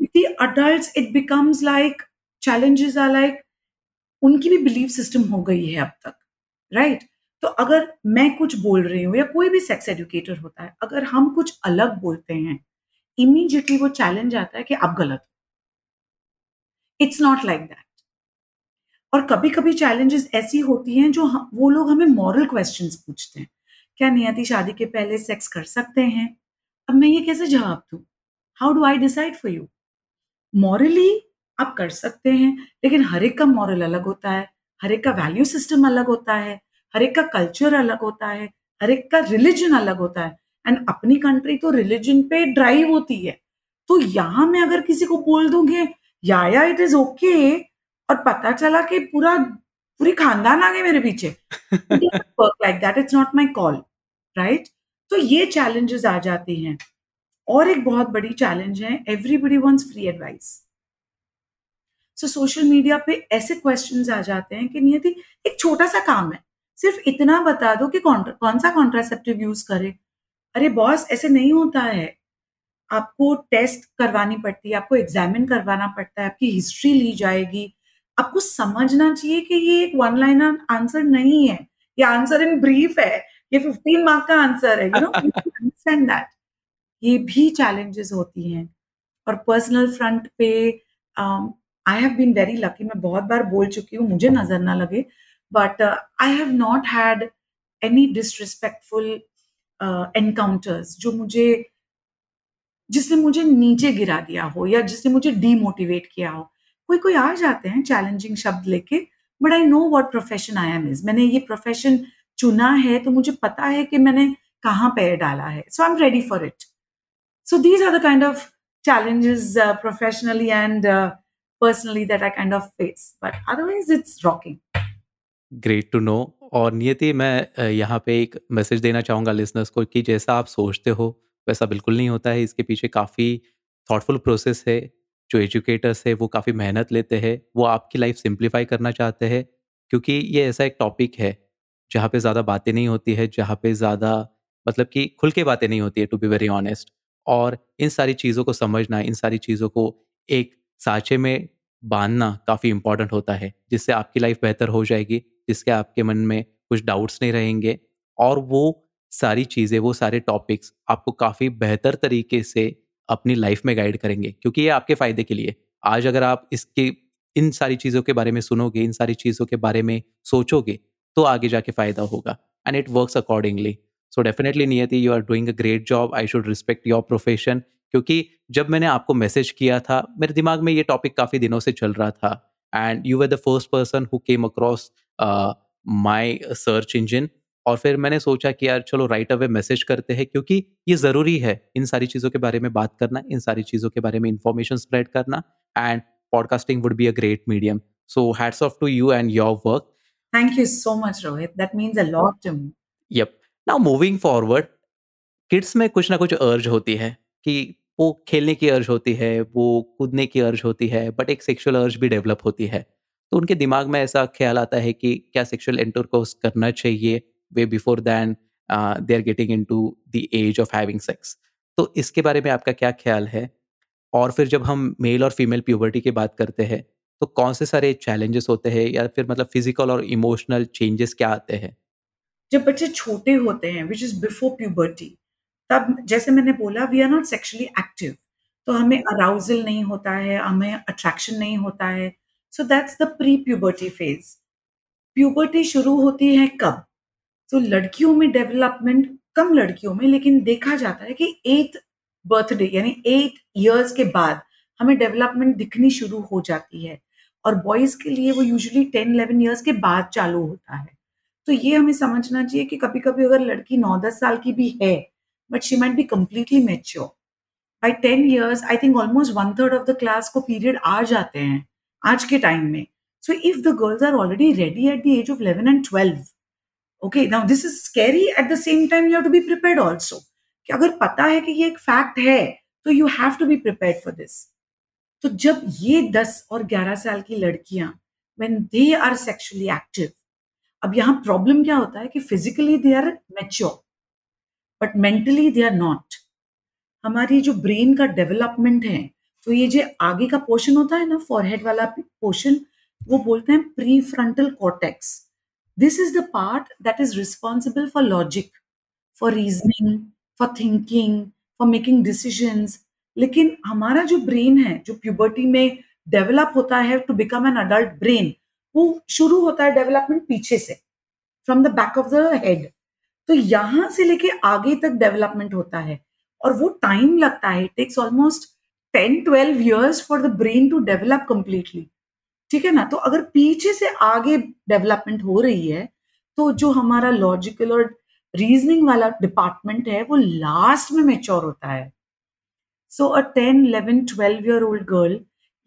with the adults, it becomes like, challenges उनकी भी बिलीफ सिस्टम हो गई है अब तक राइट right? तो अगर मैं कुछ बोल रही हूँ या कोई भी सेक्स एजुकेटर होता है, अगर हम कुछ अलग बोलते हैं इमीजिएटली वो चैलेंज आता है कि आप गलत हो। इट्स नॉट लाइक दैट और कभी कभी चैलेंजेस ऐसी होती हैं जो हम, वो लोग हमें मॉरल क्वेश्चंस पूछते हैं। क्या नियति शादी के पहले सेक्स कर सकते हैं? अब मैं ये कैसे जवाब दूँ? How do I decide for you morally आप कर सकते हैं लेकिन हर एक का मॉरल अलग होता है हर एक का वैल्यू सिस्टम अलग होता है हर एक का कल्चर अलग होता है हर एक का रिलीजन अलग होता है। एंड अपनी कंट्री तो रिलीजन पे ड्राइव होती है। तो यहाँ मैं अगर किसी को बोल दूँगी या या इट इज़ ओके और पता चला कि पूरा पूरी खानदान आ गए मेरे पीछे। Work like that it's not my call right तो ये चैलेंजेस आ जाते हैं। और एक बहुत बड़ी चैलेंज है everybody wants free advice so social media पे ऐसे क्वेश्चन आ जाते हैं कि नियति एक छोटा सा काम है। सिर्फ़ इतना बता दो कि कौन कौन सा कॉन्ट्रासेप्टिव यूज़ करे। अरे बॉस ऐसे नहीं होता है। आपको टेस्ट करवानी पड़ती है आपको एग्जामिन करवाना पड़ता है आपकी हिस्ट्री ली जाएगी। आपको समझना चाहिए कि ये एक वन लाइन आंसर नहीं है। ये आंसर इन ब्रीफ है। ये 15 मार्क का आंसर है यू नो अंडरस्टैंड दैट ये भी चैलेंजेस होती हैं। और पर्सनल फ्रंट पे I have been very lucky मैं बहुत बार बोल चुकी हूँ, मुझे नज़र ना लगे but I have not had any disrespectful encounters जो मुझे, जिसने मुझे नीचे गिरा दिया हो या जिसने मुझे डीमोटिवेट किया हो। कोई कोई आ जाते हैं चैलेंजिंग शब्द लेके but I know what profession I am is मैंने ये प्रोफेशन चुना है तो मुझे पता है कि मैंने कहाँ पैर डाला है। So I am ready for it so these are the kind of professionally and uh, personally that I kind of face. But otherwise, it's rocking. Great to know और नियति मैं यहाँ पे एक मैसेज देना चाहूँगा लिसनर्स को कि जैसा आप सोचते हो वैसा बिल्कुल नहीं होता है। इसके पीछे काफ़ी थॉटफुल प्रोसेस है। जो एजुकेटर्स है, वो काफ़ी मेहनत लेते हैं, वो आपकी लाइफ सिंप्लीफाई करना चाहते हैं, क्योंकि ये ऐसा एक टॉपिक है, जहाँ पे ज़्यादा बातें नहीं होती है, जहाँ पे ज़्यादा मतलब कि खुल के बातें नहीं होती है टू बी वेरी ऑनेस्ट और इन सारी चीज़ों को समझना, इन सारी चीज़ों को एक साँचे में बांधना काफ़ी इंपॉर्टेंट होता है, जिससे आपकी लाइफ बेहतर हो जाएगी, जिसके आपके मन में कुछ डाउट्स नहीं रहेंगे। और वो सारी चीज़ें, वो सारे टॉपिक्स आपको काफ़ी बेहतर तरीके से अपनी लाइफ में गाइड करेंगे, क्योंकि ये आपके फ़ायदे के लिए। आज अगर आप इसके, इन सारी चीज़ों के बारे में सुनोगे, इन सारी चीज़ों के बारे में सोचोगे तो आगे जाके फ़ायदा होगा। And it works accordingly so definitely Niyati you are doing a great job I should respect your profession क्योंकि जब मैंने आपको मैसेज किया था, मेरे दिमाग में ये टॉपिक काफ़ी दिनों से चल रहा था। And you are the first person who came across my search engine और फिर मैंने सोचा कि यार चलो राइट अवे मैसेज करते हैं क्योंकि ये ज़रूरी है इन सारी चीज़ों के बारे में बात करना इन सारी चीज़ों के बारे में इंफॉर्मेशन स्प्रेड करना and podcasting would be a great medium so hats off to you and your work Thank you so much, Rohit. That means a lot to me. Yep. Now moving forward kids में कुछ ना कुछ अर्ज़ होती है कि वो खेलने की अर्ज़ होती है वो कूदने की अर्ज़ होती है बट एक सेक्सुअल अर्ज़ भी डेवलप होती है तो उनके दिमाग में ऐसा ख्याल आता है कि क्या सेक्सुअल इंटरकोर्स करना चाहिए way before than they are getting into the age of having sex तो इसके बारे में आपका क्या ख्याल है? और फिर जब हम मेल और फीमेल प्यूबर्टी की बात करते हैं तो कौन से सारे चैलेंजेस होते हैं या फिर मतलब फ़िज़िकल और इमोशनल चेंजेस क्या आते हैं? जब बच्चे छोटे होते हैं विच इज़ बिफोर प्यूबर्टी तब जैसे मैंने बोला we are not sexually active तो हमें अराउजल नहीं होता है, हमें अट्रैक्शन नहीं होता है. So that's the pre puberty phase puberty शुरू होती है कब? तो लड़कियों में डेवलपमेंट कम लड़कियों में लेकिन देखा जाता है कि एट बर्थडे यानी एट ईयर्स के बाद हमें डेवलपमेंट दिखनी शुरू हो जाती है। और बॉयज़ के लिए वो यूजुअली टेन इलेवन ईयर्स के बाद चालू होता है। तो ये हमें समझना चाहिए कि कभी-कभी अगर लड़की नौ दस साल की भी है, but she might be completely mature by 10 years I think almost one third of the class को पीरियड आ जाते हैं आज के टाइम में। So if the girls are already ready at the age of 11 and 12 okay now this is scary at the same time you have to be prepared also कि अगर पता है कि ये एक फैक्ट है तो you have to be prepared for this तो जब ये 10 और 11 साल की लड़कियाँ when they are sexually active अब यहाँ प्रॉब्लम क्या होता है कि physically they are mature but mentally they are not हमारी जो ब्रेन का डेवलपमेंट है तो ये जो आगे का पोर्शन होता है ना फॉरहेड वाला पोर्शन वो बोलते हैं pre frontal cortex this is the part that is responsible for logic for reasoning for thinking for making decisions लेकिन हमारा जो ब्रेन है, जो प्यूबर्टी में डेवलप होता है to become an adult brain वो शुरू होता है डेवलपमेंट पीछे से from the back of the head तो यहाँ से लेके आगे तक डेवलपमेंट होता है और वो टाइम लगता है. Takes almost ten twelve years for the brain to develop completely ठीक है ना? तो अगर पीछे से आगे डेवलपमेंट हो रही है तो जो हमारा लॉजिकल और रीजनिंग वाला डिपार्टमेंट है, वो लास्ट में मेच्योर होता है। So a ten eleven twelve year old girl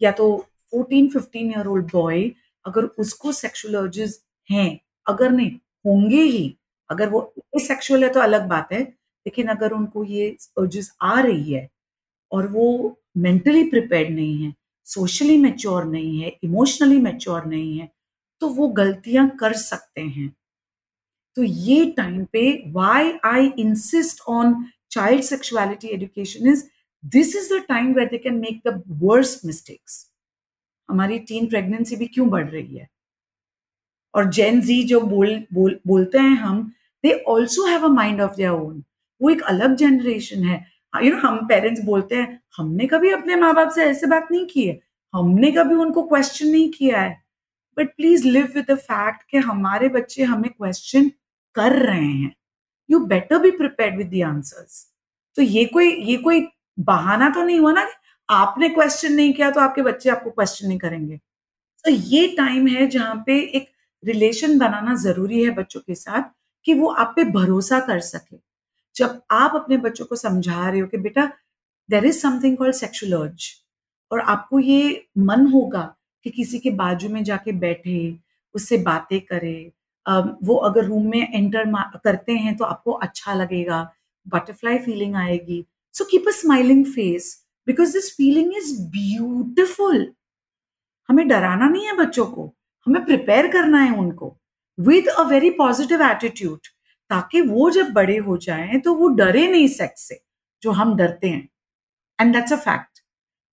या तो fourteen fifteen year old boy अगर उसको सेक्सुअल अर्जेस हैं, अगर नहीं, होंगे ही। अगर वो सेक्शुअल है तो अलग बात है, लेकिन अगर उनको ये अर्जेस आ रही है और वो मेंटली प्रिपेयर्ड नहीं है सोशली मेच्योर नहीं है इमोशनली मेच्योर नहीं है तो वो गलतियाँ कर सकते हैं। तो ये टाइम पे why I insist on child sexuality education is this is the time where they can make the worst mistakes हमारी टीन प्रेगनेंसी भी क्यों बढ़ रही है? और जेन जी जो बोल बोल, बोलते हैं हम they also have a mind of their own वो एक अलग जनरेशन है। यू नो हम पेरेंट्स बोलते हैं, हमने कभी अपने माँ बाप से ऐसे बात नहीं की है? हमने कभी उनको क्वेश्चन नहीं किया है? But please live with the fact कि हमारे बच्चे हमें क्वेश्चन कर रहे हैं। You better be prepare with the answers तो ये कोई ये कोई बहाना तो नहीं हुआ ना आपने क्वेश्चन नहीं किया तो आपके बच्चे आपको क्वेश्चन नहीं करेंगे। तो ये टाइम है जहाँ पे एक रिलेशन बनाना ज़रूरी है बच्चों के साथ कि वो आप पे भरोसा कर सके। जब आप अपने बच्चों को समझा रहे हो कि बेटा there is something called sexual urge और आपको ये मन होगा कि किसी के बाजू में जाके बैठे, उससे बातें करें वो अगर रूम में एंटर करते हैं तो आपको अच्छा लगेगा, बटरफ्लाई फीलिंग आएगी। So keep a smiling face because this feeling is beautiful हमें डराना नहीं है बच्चों को, हमें प्रिपेयर करना है उनको with a very positive attitude ताकि वो जब बड़े हो जाएँ तो वो डरे नहीं सेक्स से, जो हम डरते हैं। एंड दैट्स अ फैक्ट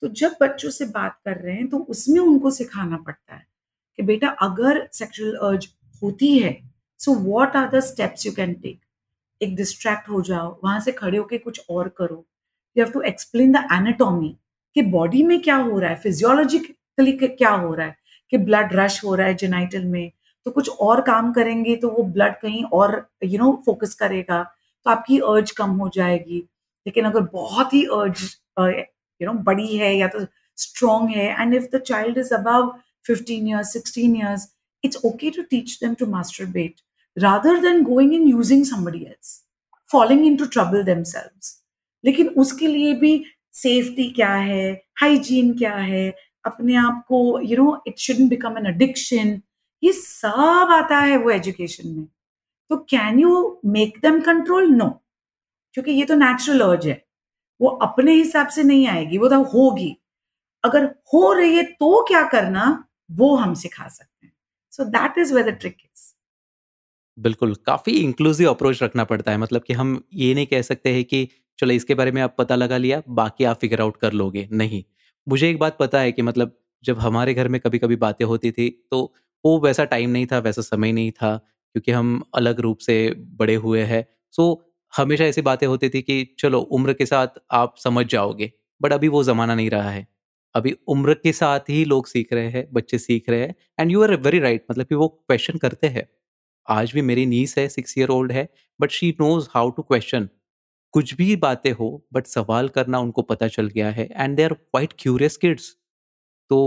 तो जब बच्चों से बात कर रहे हैं तो उसमें उनको सिखाना पड़ता है कि बेटा, अगर सेक्सुअल अर्ज़ होती है so what are the steps you can take एक डिस्ट्रैक्ट हो जाओ, वहाँ से खड़े होके कुछ और करो। You have to explain the anatomy कि बॉडी में क्या हो रहा है फिजियोलॉजिकली क्या हो रहा है, कि ब्लड रश हो रहा है जेनाइटल में तो कुछ और काम करेंगे तो वो ब्लड कहीं और यू नो फोकस करेगा तो आपकी अर्ज़ कम हो जाएगी। लेकिन अगर बहुत ही अर्ज़ यू नो बड़ी है या तो स्ट्रॉन्ग है and if the child is above 15 years 16 years, it's okay to teach them to masturbate, rather than going and using somebody else, falling into trouble themselves लेकिन उसके लिए भी सेफ्टी क्या है हाइजीन क्या है, अपने आप को you know it shouldn't become an addiction ये सब आता है वो एजुकेशन में। तो can you make them control no क्योंकि ये तो नेचुरल अर्ज़ है। वो अपने हिसाब से नहीं आएगी, वो तो होगी। अगर हो रही है तो क्या करना? वो हम सिखा सकते हैं। So that is the trick is बिल्कुल, काफ़ी इंक्लूसिव अप्रोच रखना पड़ता है। मतलब कि हम ये नहीं कह सकते हैं कि, चलो, इसके बारे में आप पता लगा लिया, बाकी आप फिगर आउट कर लोगे। नहीं। मुझे एक बात पता है कि मतलब जब हमारे घर में कभी कभी बातें होती थी तो वो वैसा टाइम नहीं था, वैसा समय नहीं था, क्योंकि हम अलग रूप से बड़े हुए हैं। सो, हमेशा ऐसी बातें होती थी कि चलो, उम्र के साथ आप समझ जाओगे, बट अभी वो ज़माना नहीं रहा है। अभी उम्र के साथ ही लोग सीख रहे हैं, बच्चे सीख रहे हैं and you are very right मतलब कि वो क्वेश्चन करते हैं। आज भी मेरी नीस है सिक्स ईयर ओल्ड है but she knows how to question कुछ भी बातें हो बट सवाल करना उनको पता चल गया है and they are quite curious kids तो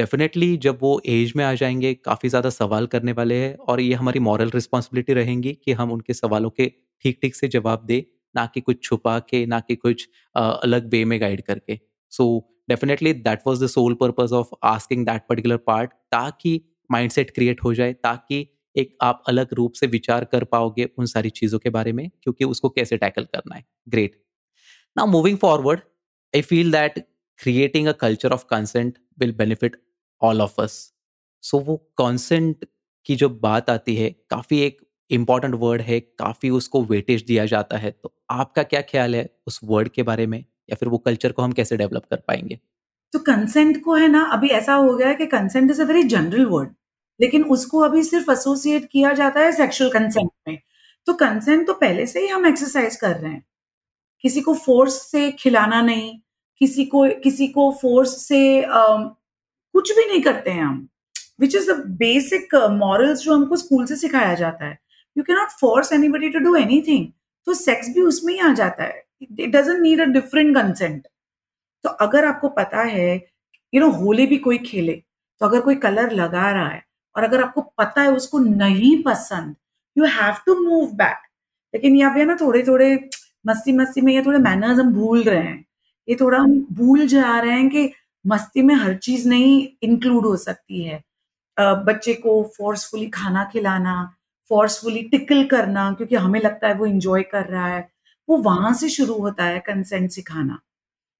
डेफिनेटली जब वो एज में आ जाएँगे काफ़ी ज़्यादा सवाल करने वाले हैं और ये हमारी मॉरल रिस्पॉन्सिबिलिटी रहेंगी कि हम उनके सवालों के ठीक ठीक से जवाब दें ना कि कुछ छुपा के ना कि कुछ अ, अलग वे में गाइड करके। So definitely that was the sole purpose of asking that particular part ताकि माइंडसेट क्रिएट हो जाए ताकि एक आप अलग रूप से विचार कर पाओगे उन सारी चीज़ों के बारे में क्योंकि उसको कैसे टैकल करना है। Great. Now moving forward I feel that creating a culture of consent will benefit all of us. So वो कॉन्सेंट की जो बात आती है, काफ़ी एक इंपॉर्टेंट वर्ड है, काफ़ी उसको वेटेज दिया जाता है। तो आपका क्या ख्याल है उस वर्ड के बारे में, या फिर वो कल्चर को हम कैसे डेवलप कर पाएँगे? तो कंसेंट को है ना, अभी ऐसा हो गया है कि consent is a very general word लेकिन उसको अभी सिर्फ़ एसोसिएट किया जाता है सेक्सुअल कंसेंट में। तो कंसेंट तो पहले से ही हम एक्सरसाइज कर रहे हैं। किसी को फोर्स से खिलाना नहीं, किसी को किसी को फोर्स से कुछ भी नहीं करते हैं हम। Which is the basic morals जो हमको स्कूल से सिखाया जाता है। You can not force anybody to do anything तो सेक्स भी उसमें ही आ जाता है। It doesn't need a different consent तो अगर आपको पता है यू नो होली भी कोई खेले तो अगर कोई कलर लगा रहा है, और अगर आपको पता है उसको नहीं पसंद you have to move back लेकिन यहाँ पे ना थोड़े थोड़े मस्ती मस्ती में ये थोड़े मैनर्स हम भूल रहे हैं। ये थोड़ा हम भूल जा रहे हैं कि मस्ती में हर चीज़ नहीं इंक्लूड हो सकती है। बच्चे को फोर्सफुली खाना खिलाना फोर्सफुली टिकल करना, क्योंकि हमें लगता है वो इंजॉय कर रहा है, वो वहाँ से शुरू होता है कंसेंट सिखाना।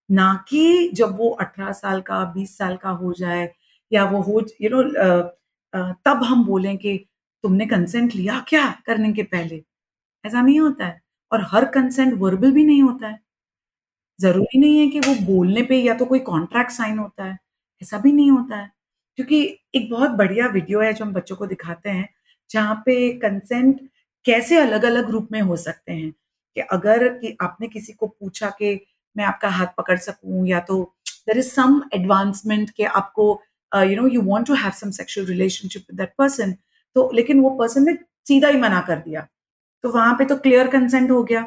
ना कि जब वो अठारह साल का, बीस साल का हो जाए, या वो हो यू नो तब हम बोलें कि तुमने कंसेंट लिया क्या करने के पहले? ऐसा नहीं होता है। और हर कंसेंट वर्बल भी नहीं होता है। ज़रूरी नहीं है कि वो बोलने पे या तो कोई कॉन्ट्रैक्ट साइन होता है, ऐसा भी नहीं होता है। क्योंकि एक बहुत बढ़िया वीडियो है जो हम बच्चों को दिखाते हैं, जहाँ पे कंसेंट कैसे अलग-अलग रूप में हो सकते हैं। कि अगर कि आपने किसी को पूछा कि मैं आपका हाथ पकड़ सकूँ या तो देर इज़ सम एडवांसमेंट के आपको you know you want to have some sexual relationship with that person तो लेकिन वो पर्सन ने सीधा ही मना कर दिया। तो वहाँ पे तो क्लियर कंसेंट हो गया।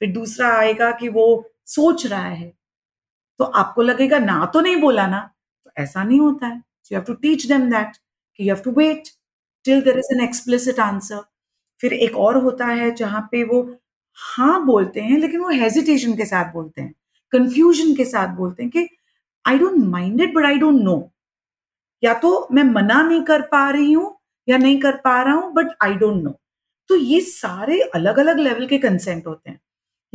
फिर दूसरा आएगा कि वो सोच रहा है। तो आपको लगेगा, ना तो नहीं बोला ना। तो ऐसा नहीं होता है। You have to teach them that कि you have to wait till there is an explicit answer फिर एक और होता है जहाँ पे वो हाँ बोलते हैं, लेकिन वो हेजिटेशन के साथ बोलते हैं कंफ्यूजन के साथ बोलते हैं कि I don't mind it but I don't know या तो मैं मना नहीं कर पा रही हूँ या नहीं कर पा रहा हूँ बट आई डोंट नो तो ये सारे अलग अलग लेवल के कंसेंट होते हैं।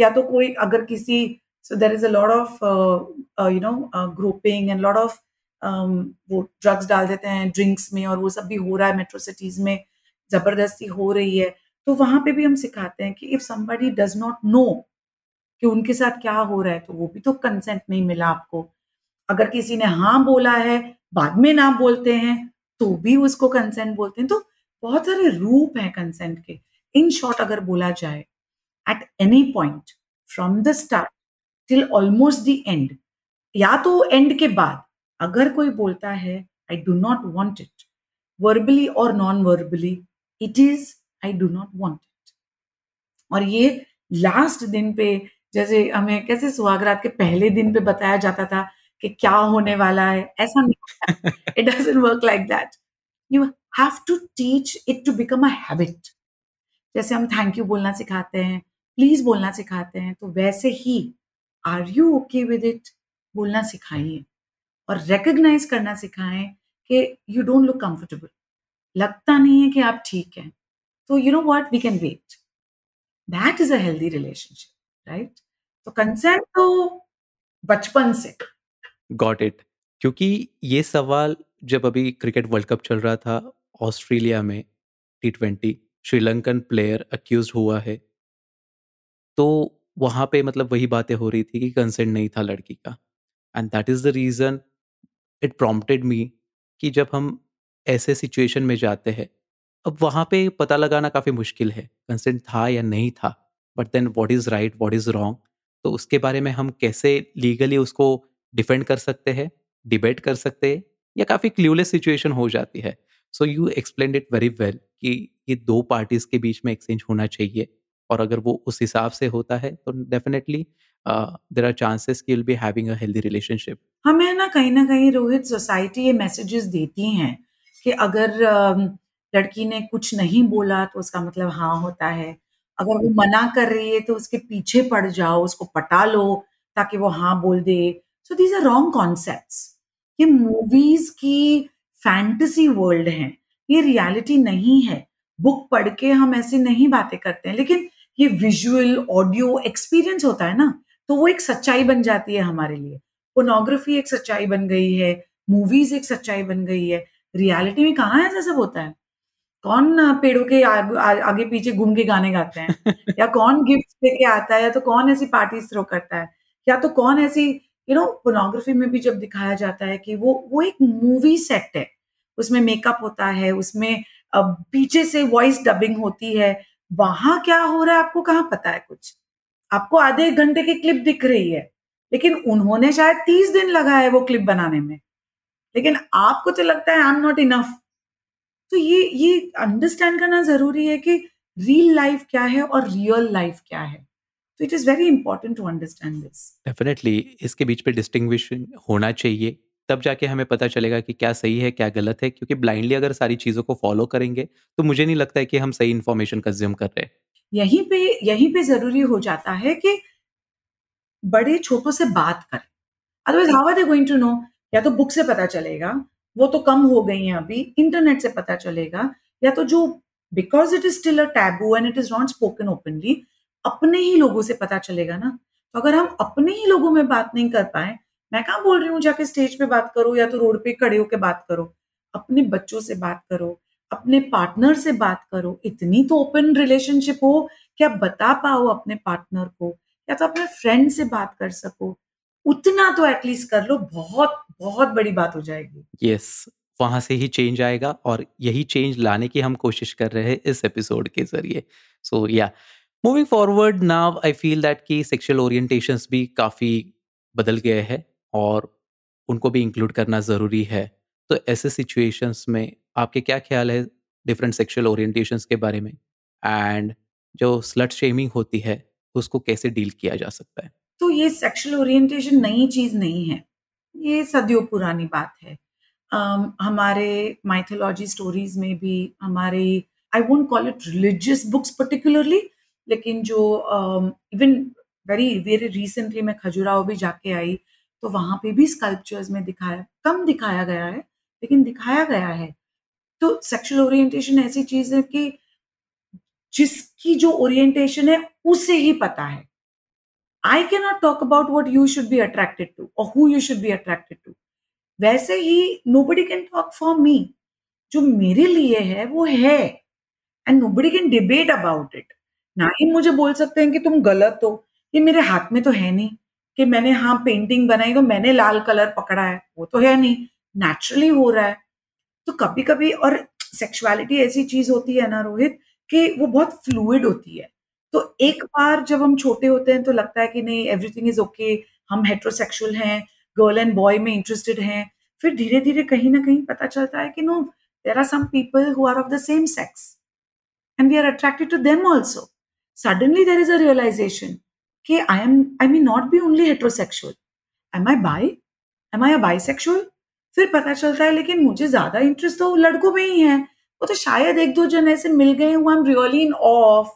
या तो कोई अगर किसी so there is a lot of you know grouping and lot of वो ड्रग्स डाल देते हैं ड्रिंक्स में और वो सब भी हो रहा है मेट्रो सिटीज़ में, ज़बरदस्ती हो रही है। तो वहाँ पे भी हम सिखाते हैं कि if somebody does not know कि उनके साथ क्या हो रहा है तो वो भी तो कंसेंट नहीं मिला आपको। अगर किसी ने हाँ बोला है, बाद में ना बोलते हैं तो भी उसको कंसेंट बोलते हैं। तो बहुत सारे रूप हैं कंसेंट के। इन शॉर्ट अगर बोला जाए at any point from the start till almost the end या तो एंड के बाद अगर कोई बोलता है I do not want it verbally और non verbally it is I do not want it और ये लास्ट दिन पे जैसे हमें कैसे सुहागरात के पहले दिन पे बताया जाता था कि क्या होने वाला है ऐसा नहीं it doesn't work like that you have to teach it to become a habit जैसे हम थैंक यू बोलना सिखाते हैं प्लीज़ बोलना सिखाते हैं तो वैसे ही are you okay with it बोलना सिखाइए और रिकग्नाइज करना सिखाएँ कि यू डोंट लुक कंफर्टेबल लगता नहीं है कि आप ठीक हैं। तो you know what we can wait that is a healthy relationship right तो कंसेंट तो बचपन से। गॉट इट क्योंकि ये सवाल जब अभी क्रिकेट वर्ल्ड कप चल रहा था, ऑस्ट्रेलिया में T twenty Sri Lankan player accused हुआ है। तो वहाँ पे मतलब वही बातें हो रही थी कि कंसेंट नहीं था लड़की का। And that is the reason it prompted me कि जब हम ऐसे सिचुएशन में जाते हैं, अब वहाँ पे पता लगाना काफ़ी मुश्किल है कंसेंट था या नहीं था। But then what is right what is wrong तो उसके बारे में हम कैसे लीगली उसको डिफेंड कर सकते हैं डिबेट कर सकते हैं, या काफ़ी क्ल्यूलेस सिचुएशन हो जाती है। So you explain it very well कि ये दो पार्टीज़ के बीच में एक्सचेंज होना चाहिए। और अगर वो उस हिसाब से होता है तो डेफिनेटली देर आर चांसेस कि will be having a healthy relationship हमें ना कहीं ना कहीं रोहित सोसाइटी ये मैसेजेस देती हैं कि अगर लड़की ने कुछ नहीं बोला तो उसका मतलब हाँ होता है। अगर वो मना कर रही है तो उसके पीछे पड़ जाओ, उसको पटा लो ताकि वो हाँ बोल दे। So these are wrong concept ये मूवीज़ की फैंटेसी वर्ल्ड है। ये रियलिटी नहीं है। बुक पढ़ के हम ऐसी नहीं बातें करते हैं। लेकिन ये विजुअल ऑडियो एक्सपीरियंस होता है ना तो वो एक सच्चाई बन जाती है हमारे लिए। पोनोग्राफी एक सच्चाई बन गई है मूवीज़ एक सच्चाई बन गई है। रियलिटी में कहाँ ऐसा सब होता है? कौन पेड़ों के आग, आ, आगे पीछे घूम के गाने गाते हैं? या कौन गिफ्ट लेके आता है? या तो कौन ऐसी पार्टी थ्रो करता है? या तो कौन ऐसी यू नो पोनोग्राफी में भी जब दिखाया जाता है कि वो वो एक मूवी सेट है। उसमें मेकअप होता है उसमें पीछे से वॉइस डबिंग होती है। वहाँ क्या हो रहा है आपको कहाँ पता है कुछ? आपको आधे एक घंटे की क्लिप दिख रही है, लेकिन उन्होंने शायद तीस दिन लगा है वो क्लिप बनाने में। लेकिन आपको तो लगता है आई एम नॉट इनफ तो ये ये अंडरस्टैंड करना ज़रूरी है कि रियल लाइफ क्या है और रियल लाइफ क्या है। तो it is very important to understand this definitely इसके बीच पे डिस्टिंग्विशन होना चाहिए। तब जाके हमें पता चलेगा कि क्या सही है, क्या गलत है, क्योंकि ब्लाइंडली अगर सारी चीज़ों को फॉलो करेंगे तो मुझे नहीं लगता है कि हम सही इन्फॉर्मेशन कंज्यूम कर रहे हैं। यहीं पे यहीं पे ज़रूरी हो जाता है कि बड़े छोटों से बात करें। Otherwise how are they going to know या तो बुक से पता चलेगा, वो तो कम हो गई हैं अभी इंटरनेट से पता चलेगा, या तो जो because it is still a taboo and it is not spoken openly अपने ही लोगों से पता चलेगा ना। तो अगर हम अपने ही लोगों में बात नहीं कर पाए मैं कहा बोल रही हूँ जाके स्टेज पे बात करो या तो रोड पे खड़े होकर बात करो। अपने बच्चों से बात करो अपने पार्टनर से बात करो। इतनी तो ओपन रिलेशनशिप हो कि आप बता पाओ अपने पार्टनर को? या तो अपने फ्रेंड से बात कर सको। उतना तो एटलीस्ट कर लो बहुत बहुत बड़ी बात हो जाएगी। यस yes, वहाँ से ही चेंज आएगा और यही चेंज लाने की हम कोशिश कर रहे हैं इस एपिसोड के ज़रिए। सो या moving forward now I feel that कि सेक्सुअल ओरिएंटेशंस भी काफ़ी बदल गए हैं। और उनको भी इंक्लूड करना ज़रूरी है। तो ऐसे सिचुएशंस में आपके क्या ख्याल है डिफरेंट सेक्सुअल ओरिएंटेशंस के बारे में? एंड जो स्लट शेमिंग होती है उसको कैसे डील किया जा सकता है? तो ये सेक्सुअल ओरिएंटेशन नई चीज़ नहीं है। ये सदियों पुरानी बात है। um, हमारे माइथोलॉजी स्टोरीज में भी हमारे I won't call it religious books particularly लेकिन जो इवन वेरी वेरी रिसेंटली मैं खजुराहो भी जाके आई तो वहाँ पे भी स्कल्पचर्स में दिखाया, कम दिखाया गया है, लेकिन दिखाया गया है। तो सेक्सुअल ओरिएंटेशन ऐसी चीज़ है कि जिसकी जो ओरिएंटेशन है, उसे ही पता है। I can not talk about what you should be attracted to और who you should be attracted to वैसे ही nobody can talk for me जो मेरे लिए है, वो है। And nobody can debate about it ना ही मुझे बोल सकते हैं कि तुम गलत हो। ये मेरे हाथ में तो है नहीं। कि मैंने हाँ पेंटिंग बनाई तो मैंने लाल कलर पकड़ा है, वो तो है नहीं। नेचुरली हो रहा है। तो कभी कभी और सेक्सुअलिटी ऐसी चीज़ होती है ना रोहित कि वो बहुत फ्लूड होती है। तो एक बार जब हम छोटे होते हैं तो लगता है कि नहीं एवरीथिंग इज़ ओके हम हेट्रोसेक्सुअल हैं गर्ल एंड बॉय में इंटरेस्टेड हैं। फिर धीरे धीरे कहीं ना कहीं पता चलता है कि no there are some people who are of the same sex and we are attracted to them also suddenly there is a realization कि I am I mean not be only heterosexual am I bi am I a bisexual फिर पता चलता है लेकिन मुझे ज़्यादा इंटरेस्ट तो लड़कों में ही है। वो तो शायद एक दो जन ऐसे मिल गए हुआ एम रियली इन ऑफ़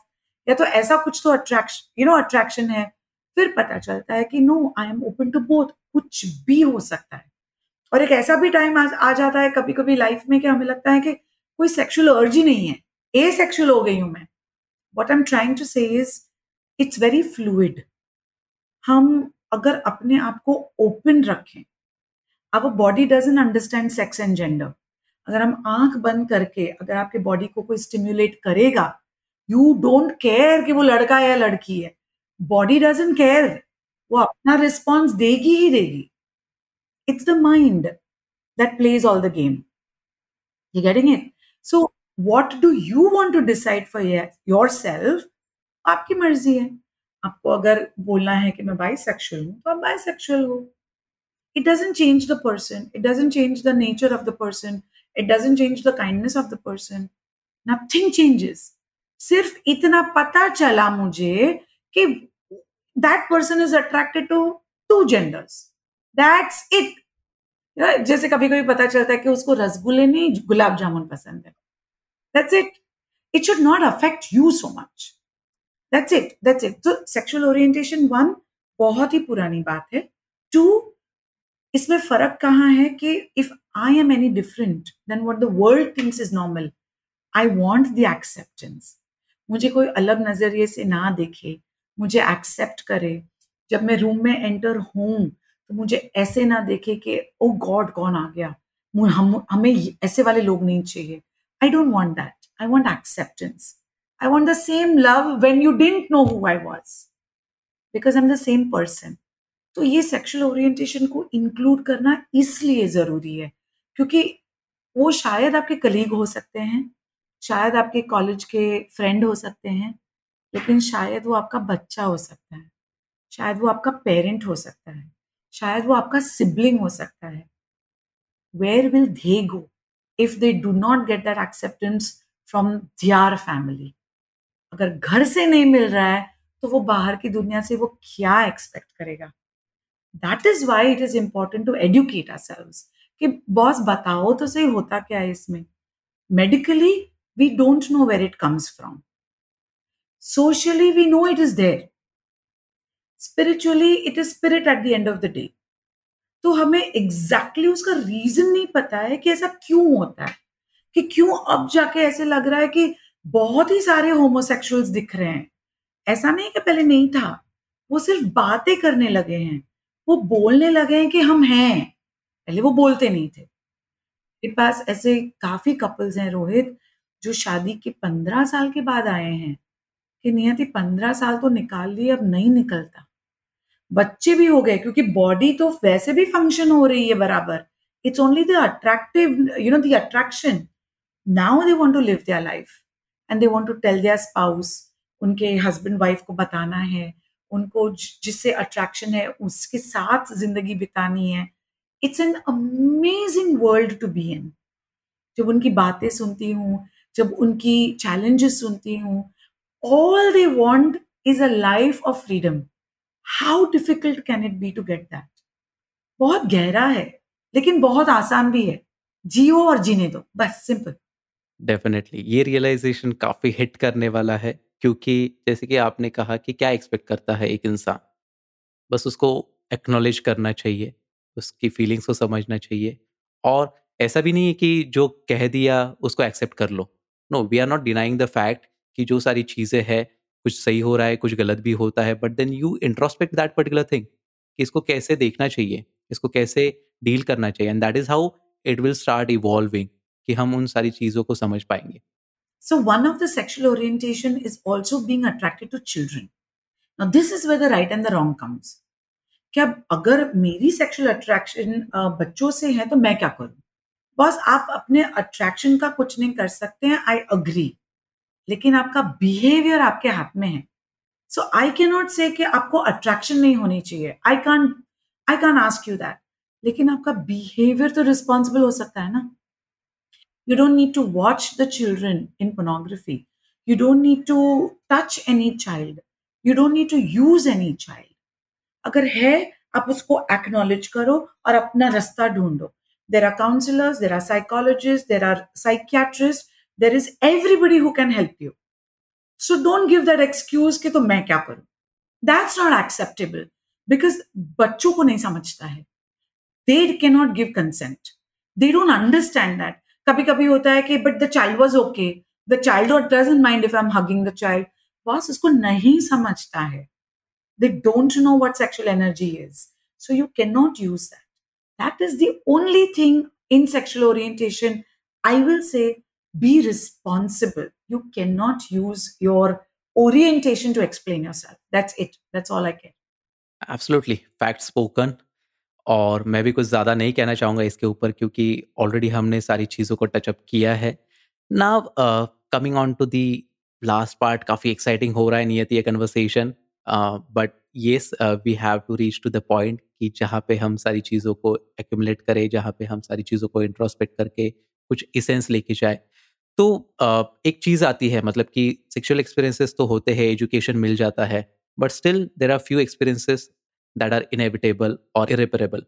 या तो ऐसा कुछ तो अट्रैक्शन यू नो अट्रैक्शन है। फिर पता चलता है कि no I am open to both कुछ भी हो सकता है। और एक ऐसा भी टाइम आ, आ जाता है कभी कभी लाइफ में कि हमें लगता है कि कोई सेक्सुअल अर्ज़ नहीं है। ए सेक्सुअल हो गई हूँ मैं। What I am trying to say is it's very fluid हम अगर अपने आप को ओपन रखें, अब body doesn't understand sex and gender अगर हम आँख बंद करके, अगर आपके बॉडी को कोई स्टिम्युलेट करेगा यू डोंट केयर कि वो लड़का है या लड़की है. बॉडी डजेंट केयर वो अपना रिस्पॉन्स देगी ही देगी. It's the mind that plays all the game you getting it so what do you want to decide for yourself आपकी मर्ज़ी है। आपको अगर बोलना है कि मैं बाई सेक्शुअल हूँ तो आप बाई सेक्शुअल हो। It doesn't change the person it doesn't change the nature of the person it doesn't change the kindness of the person nothing changes सिर्फ़ इतना पता चला मुझे कि that person is attracted to two genders that's it जैसे कभी कभी पता चलता है कि उसको रसगुल्ले नहीं, गुलाब जामुन पसंद है। That's it it should not affect you so much that's it that's it तो सेक्सुअल ओरिएंटेशन वन बहुत ही पुरानी बात है। टू इसमें फ़र्क कहाँ है कि if I am any different than what the world thinks is normal I want the acceptance मुझे कोई अलग नज़रिए से ना देखे, मुझे एक्सेप्ट करे। जब मैं रूम में एंटर हूँ तो मुझे ऐसे ना देखे कि ओ गॉड कौन आ गया? हम, हमें ऐसे वाले लोग नहीं चाहिए। I don't want that I want acceptance want the same love when you didn't know who I was because I am the same person तो ये सेक्सुअल ओरिएंटेशन को इंक्लूड करना इसलिए ज़रूरी है, क्योंकि वो शायद आपके कलीग हो सकते हैं, शायद आपके कॉलेज के फ्रेंड हो सकते हैं, लेकिन शायद वो आपका बच्चा हो सकता है, शायद वो आपका पेरेंट हो सकता है, शायद वो आपका सिबलिंग हो सकता है। Where will they go if they do not get that acceptance from their family अगर घर से नहीं मिल रहा है तो वो बाहर की दुनिया से वो क्या एक्सपेक्ट करेगा that is why it is important to educate ourselves कि बॉस बताओ तो सही होता क्या है इसमें medically we don't know where it comes from. Socially, we know it is there. Spiritually, it is spirit at the end of the day. तो हमें एग्जैक्टली exactly उसका रीजन नहीं पता है कि ऐसा क्यों होता है कि क्यों अब जाके ऐसे लग रहा है कि बहुत ही सारे होमोसेक्सुअल्स दिख रहे हैं। ऐसा नहीं कि पहले नहीं था। वो सिर्फ़ बातें करने लगे हैं। वो बोलने लगे हैं कि हम हैं। पहले वो बोलते नहीं थे। मेरे पास ऐसे काफ़ी कपल्स हैं, रोहित, जो शादी के पंद्रह साल के बाद आए हैं। कि नियति, पंद्रह साल तो निकाल लिए, अब नहीं निकलता। बच्चे भी हो गए, क्योंकि बॉडी तो वैसे भी फ़ंक्शन हो रही है बराबर। It's only the attractive you know the attraction now they want to live their life and they want to tell their spouse उनके हस्बैंड वाइफ को बताना है। उनको जिससे अट्रैक्शन है, उसके साथ ज़िंदगी बितानी है। It's an amazing world to be in जब उनकी बातें सुनती हूँ, जब उनकी चैलेंजेस सुनती हूँ all they want is a life of freedom how difficult can it be to get that बहुत गहरा है, लेकिन बहुत आसान भी है। जियो और जीने दो, बस सिंपल डेफिनेटली, ये रियलाइजेशन काफ़ी हिट करने वाला है, क्योंकि जैसे कि आपने कहा कि क्या एक्सपेक्ट करता है एक इंसान? बस उसको एक्नॉलेज करना चाहिए, उसकी फीलिंग्स को समझना चाहिए, और ऐसा भी नहीं है कि जो कह दिया उसको एक्सेप्ट कर लो। No, we are not denying the fact कि जो सारी चीज़ें हैं, कुछ सही हो रहा है, कुछ गलत भी होता है, but then you introspect that particular thing कि इसको कैसे देखना चाहिए, इसको कैसे डील करना चाहिए, and that is how it will start evolving. कि हम उन सारी चीज़ों को समझ पाएँगे। So, one of the sexual orientation is also being attracted to children. Now, this is where the right and the wrong comes. कि अगर मेरी सेक्सुअल अट्रैक्शन बच्चों से है तो मैं क्या करूँ? बॉस आप अपने अट्रैक्शन का कुछ नहीं कर सकते हैं आई अग्री लेकिन आपका बिहेवियर आपके हाथ में है। सो आई कैन नॉट से कि आपको अट्रैक्शन नहीं होनी चाहिए। I can I can ask you that लेकिन आपका बिहेवियर तो रिस्पॉन्सिबल हो सकता है ना? You don't need to watch the children in pornography. You don't need to touch any child. You don't need to use any child. अगर है आप उसको एक्नॉलेज करो और अपना रास्ता ढूंढो there are counsellors there are psychologists there are psychiatrists there is everybody who can help you so don't give that excuse कि तो मैं क्या करूँ दैट्स नॉट एक्सेप्टेबल बिकॉज़ बच्चों को नहीं समझता है they can not give consent they don't understand that कभी कभी होता है कि but the child was okay the child doesn't mind if I am hugging the child boss उसको नहीं समझता है। They don't know what sexual energy is so you can not use that that is the only thing in sexual orientation I will say be responsible you can not use your orientation to explain your self that's it that's all I can absolutely fact spoken और मैं भी कुछ ज़्यादा नहीं कहना चाहूँगा इसके ऊपर क्योंकि ऑलरेडी हमने सारी चीज़ों को टचअप किया है। ना coming on to the last part काफ़ी एक्साइटिंग हो रहा है नियति कन्वर्सेशन बट ये we have to reach to the point कि जहाँ पे हम सारी चीज़ों को एक्यूमुलेट करें जहाँ पे हम सारी चीज़ों को इंट्रोस्पेक्ट करके कुछ इसेंस लेके जाए। तो uh, एक चीज़ आती है मतलब कि सेक्सुअल एक्सपीरियंसेस तो होते हैं एजुकेशन मिल जाता है but still there are few experiences that are inevitable और इरिपेरेबल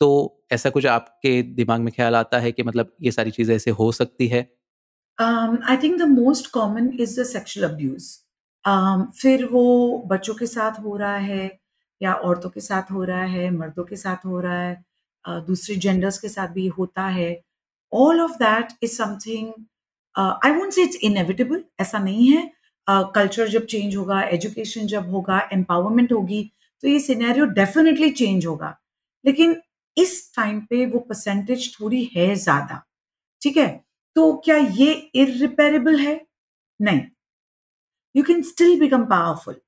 तो ऐसा कुछ आपके दिमाग में ख्याल आता है कि मतलब ये सारी चीज़ें ऐसे हो सकती है? I think the most common is the sexual abuse फिर वो बच्चों के साथ हो रहा है या औरतों के साथ हो रहा है मर्दों के साथ हो रहा है दूसरे जेंडर्स के साथ भी होता है। All of that is something I won't say it's inevitable ऐसा नहीं है। कल्चर uh, जब चेंज होगा एजुकेशन जब होगा एम्पावरमेंट होगी तो ये सिनेरियो डेफिनेटली चेंज होगा। लेकिन इस टाइम पे वो परसेंटेज थोड़ी है ज़्यादा। ठीक है? तो क्या ये इरिपेरेबल है? नहीं। You can still become powerful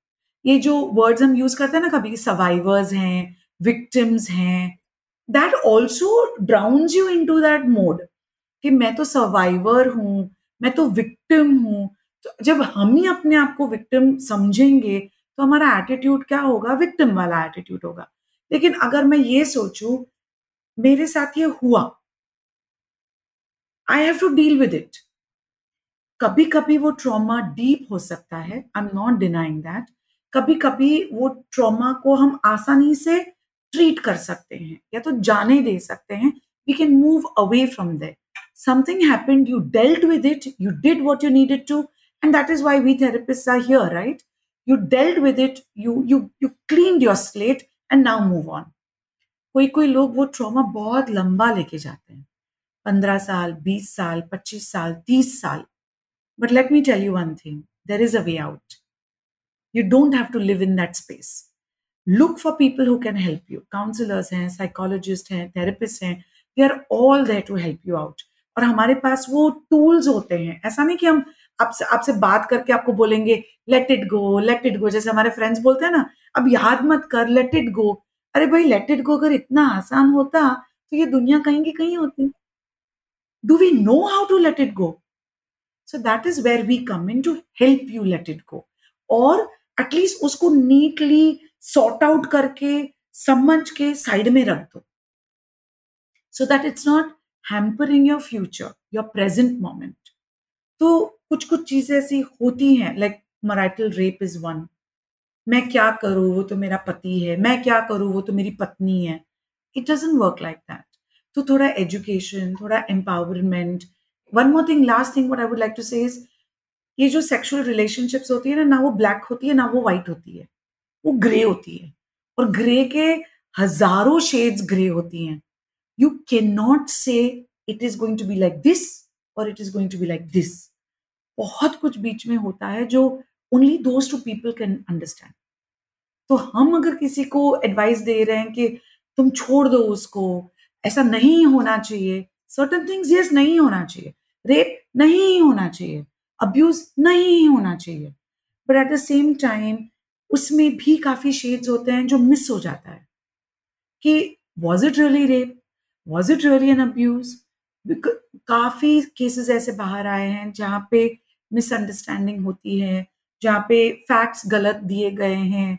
ये जो वर्ड्स हम यूज़ करते हैं ना कभी सर्वाइवर्स हैं विक्टिम्स हैं that also drowns you into that mode कि मैं तो सर्वाइवर हूँ, मैं तो विक्टिम हूँ। तो जब हम ही अपने आप को विक्टिम समझेंगे तो हमारा एटीट्यूड क्या होगा? विक्टिम वाला एटीट्यूड होगा। लेकिन अगर मैं ये सोचूं, मेरे साथ ये हुआ। I have to deal with it कभी कभी वो ट्रॉमा डीप हो सकता है। I am not denying that कभी कभी वो ट्रॉमा को हम आसानी से ट्रीट कर सकते हैं, या तो जाने दे सकते हैं। We can move away from there something happened you dealt with it you did what you needed to and that is why we therapists are here right you dealt with it, you you you cleaned your slate and now move on. कोई कोई लोग वो ट्रॉमा बहुत लंबा लेके जाते हैं। पंद्रह साल, बीस साल, पच्चीस साल, तीस साल। But let me tell you one thing there is a way out you don't have to live in that space look for people who can help you counsellors हैं साइकोलॉजिस्ट हैं थेरेपिस्ट हैं they are all there to help you out और हमारे पास वो टूल्स होते हैं। ऐसा नहीं कि हम आपसे आपसे बात करके आपको बोलेंगे let it go let it go जैसे हमारे फ्रेंड्स बोलते हैं ना, अब याद मत कर लेट इट गो अरे भाई लेट इट गो अगर इतना आसान होता तो ये दुनिया कहीं की कहीं होती। Do we know how to let it go so that is where we come in to help you let it go और एटलीस्ट उसको नीटली सॉर्ट आउट करके, समझ के साइड में रख दो। So that it's not hampering your future your present moment तो कुछ कुछ चीज़ें ऐसी होती हैं like marital rape is one मैं क्या करूँ? वो तो मेरा पति है। मैं क्या करूँ? वो तो मेरी पत्नी है। It doesn't work like that तो थोड़ा एजुकेशन थोड़ा empowerment one more thing last thing what I would like to say is ये जो सेक्सुअल रिलेशनशिप्स होती है ना ना वो ब्लैक होती है, ना वो वाइट होती है। वो ग्रे होती है। और ग्रे के हज़ारों शेड्स ग्रे होती हैं। You can not say it is going to be like this और it is going to be like this बहुत कुछ बीच में होता है जो only those two people can understand तो हम अगर किसी को एडवाइस दे रहे हैं कि तुम छोड़ दो उसको, ऐसा नहीं होना चाहिए। सर्टन थिंग्स यस नहीं होना चाहिए। रेप नहीं होना चाहिए। अब्यूज नहीं होना चाहिए। But at the same time उसमें भी काफ़ी शेड्स होते हैं जो मिस हो जाता है। कि was it really rape was it really an abuse काफ़ी केसेस ऐसे बाहर आए हैं जहाँ पे मिसअंडरस्टैंडिंग होती है जहाँ पे फैक्ट्स गलत दिए गए हैं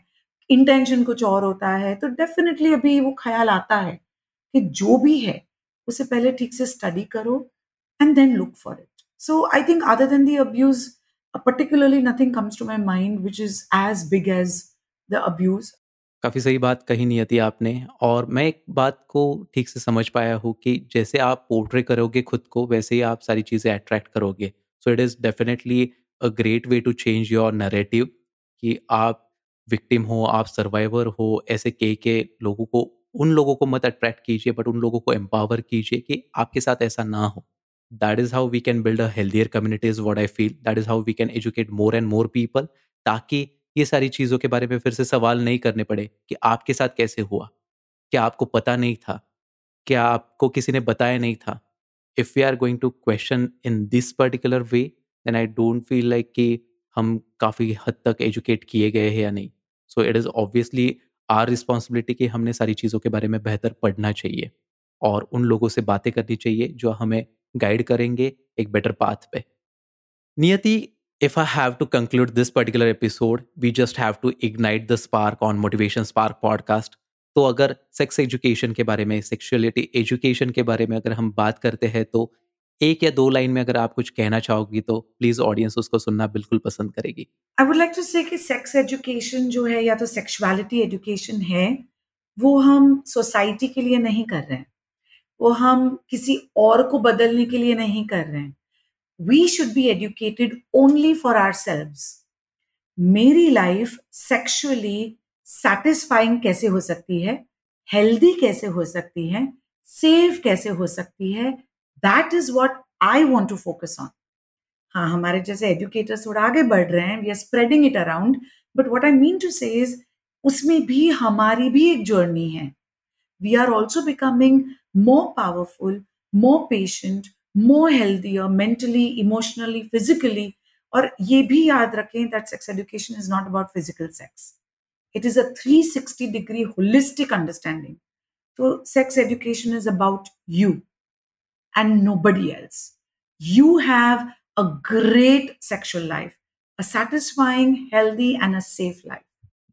इंटेंशन कुछ और होता है तो डेफिनेटली अभी वो ख्याल आता है कि जो भी है उसे पहले ठीक से स्टडी करो and then look for it so I think than the abuse, uh, particularly nothing comes to my mind which is as big as the abuse. काफ़ी सही बात कही नहीं थी आपने और मैं एक बात को ठीक से समझ पाया हूँ कि जैसे आप पोर्ट्रे करोगे खुद को वैसे ही आप सारी चीज़ें अट्रैक्ट करोगे so it is definitely a great way to change your narrative कि आप विक्टिम हो, आप सर्वाइवर हो, ऐसे के के लोगों को, उन लोगों को मत अट्रैक्ट कीजिए बट उन लोगों को एम्पावर कीजिए कि आपके साथ ऐसा ना हो। That is how we can build a healthier community is what i feel. That is how we can educate more and more people ताकि ये सारी चीज़ों के बारे में फिर से सवाल नहीं करने पड़े कि आपके साथ कैसे हुआ? क्या आपको पता नहीं था? क्या आपको किसी ने बताया नहीं था? If we are going to question in this particular way then I don't feel like कि हम काफ़ी हद तक एजुकेट किए गए हैं या नहीं so it is obviously our responsibility कि हमने सारी चीज़ों के बारे में बेहतर पढ़ना चाहिए और उन लोगों से बातें करनी चाहिए जो हमें गाइड करेंगे एक बेटर पाथ पे नियति if I have to conclude this particular episode, we just have to ignite the spark on Motivation Spark podcast. तो अगर सेक्स एजुकेशन के बारे में सेक्सुअलिटी एजुकेशन के बारे में अगर हम बात करते हैं तो एक या दो लाइन में अगर आप कुछ कहना चाहोगी तो प्लीज़ ऑडियंस उसको सुनना बिल्कुल पसंद करेगी। आई वुड लाइक टू से कि सेक्स एजुकेशन जो है, या तो सेक्सुअलिटी एजुकेशन है, वो हम सोसाइटी के लिए नहीं कर रहे हैं। वो हम किसी और को बदलने के लिए नहीं कर रहे हैं। We should be educated only for our मेरी लाइफ सेक्शुअली सेटिस्फाइंग कैसे हो सकती है? हेल्दी कैसे हो सकती है? सेफ़ कैसे हो सकती है? That is what I want to focus on हाँ हमारे जैसे एजुकेटर्स थोड़ा आगे बढ़ रहे हैं we are spreading it around but what I mean to say उसमें भी हमारी भी एक जर्नी है. We are also becoming more powerful, more patient, more healthier mentally emotionally physically और ये भी याद रखें that sex education is not about physical sex. It is a 360 degree holistic understanding. So sex education is about you and nobody else. You have a great sexual life, a satisfying, healthy, and a safe life.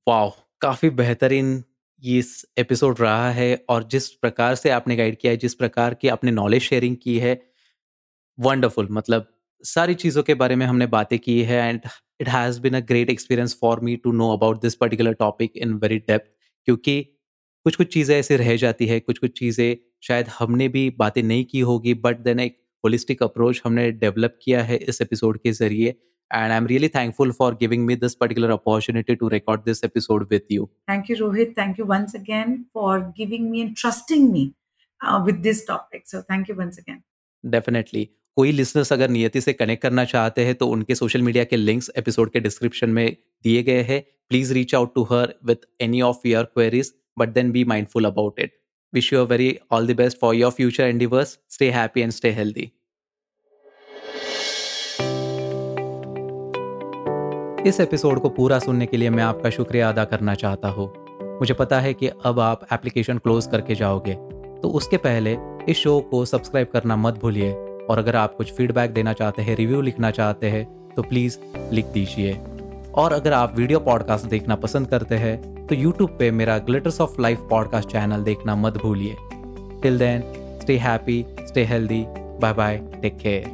Wow, काफी बेहतरीन ये इस एपिसोड रहा है और जिस प्रकार से आपने गाइड किया है जिस प्रकार की आपने नॉलेज शेयरिंग की है वंडरफुल मतलब सारी चीज़ों के बारे में हमने बातें की है and it has been a great experience for me to know about this particular topic in very depth क्योंकि कुछ कुछ चीज़ें ऐसी रह जाती है कुछ कुछ चीज़ें शायद हमने भी बातें नहीं की होगी बट देन एक होलिस्टिक अप्रोच हमने डेवलप किया है इस एपिसोड के ज़रिए and I am really thankful for giving me this particular opportunity to record this episode with you thank you Rohit thank you once again for giving me and trusting me with this topic so thank you once again definitely कोई लिसनर्स अगर नियति से कनेक्ट करना चाहते हैं तो उनके सोशल मीडिया के लिंक्स एपिसोड के डिस्क्रिप्शन में दिए गए हैं। Please reach out to her with any of your queries but then be mindful about it wish you a very all the best for your future endeavours stay happy and stay healthy इस एपिसोड को पूरा सुनने के लिए मैं आपका शुक्रिया अदा करना चाहता हूँ। मुझे पता है कि अब आप एप्लीकेशन क्लोज करके जाओगे। तो उसके पहले इस शो को सब्सक्राइब करना मत भूलिए। और अगर आप कुछ फीडबैक देना चाहते हैं रिव्यू लिखना चाहते हैं तो प्लीज़ लिख दीजिए। और अगर आप वीडियो पॉडकास्ट देखना पसंद करते हैं तो यूट्यूब पे मेरा glitters of life podcast channel देखना मत भूलिए। Till then stay happy stay healthy bye bye take care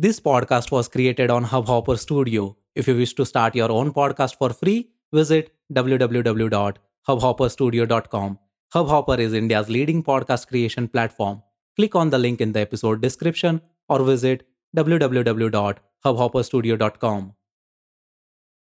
this podcast was created This podcast was created on Hubhopper Studio. If you wish to start your own podcast for free, visit www.hubhopperstudio.com. Hubhopper is India's leading podcast creation platform. Click on the link in the episode description or visit www.hubhopperstudio.com.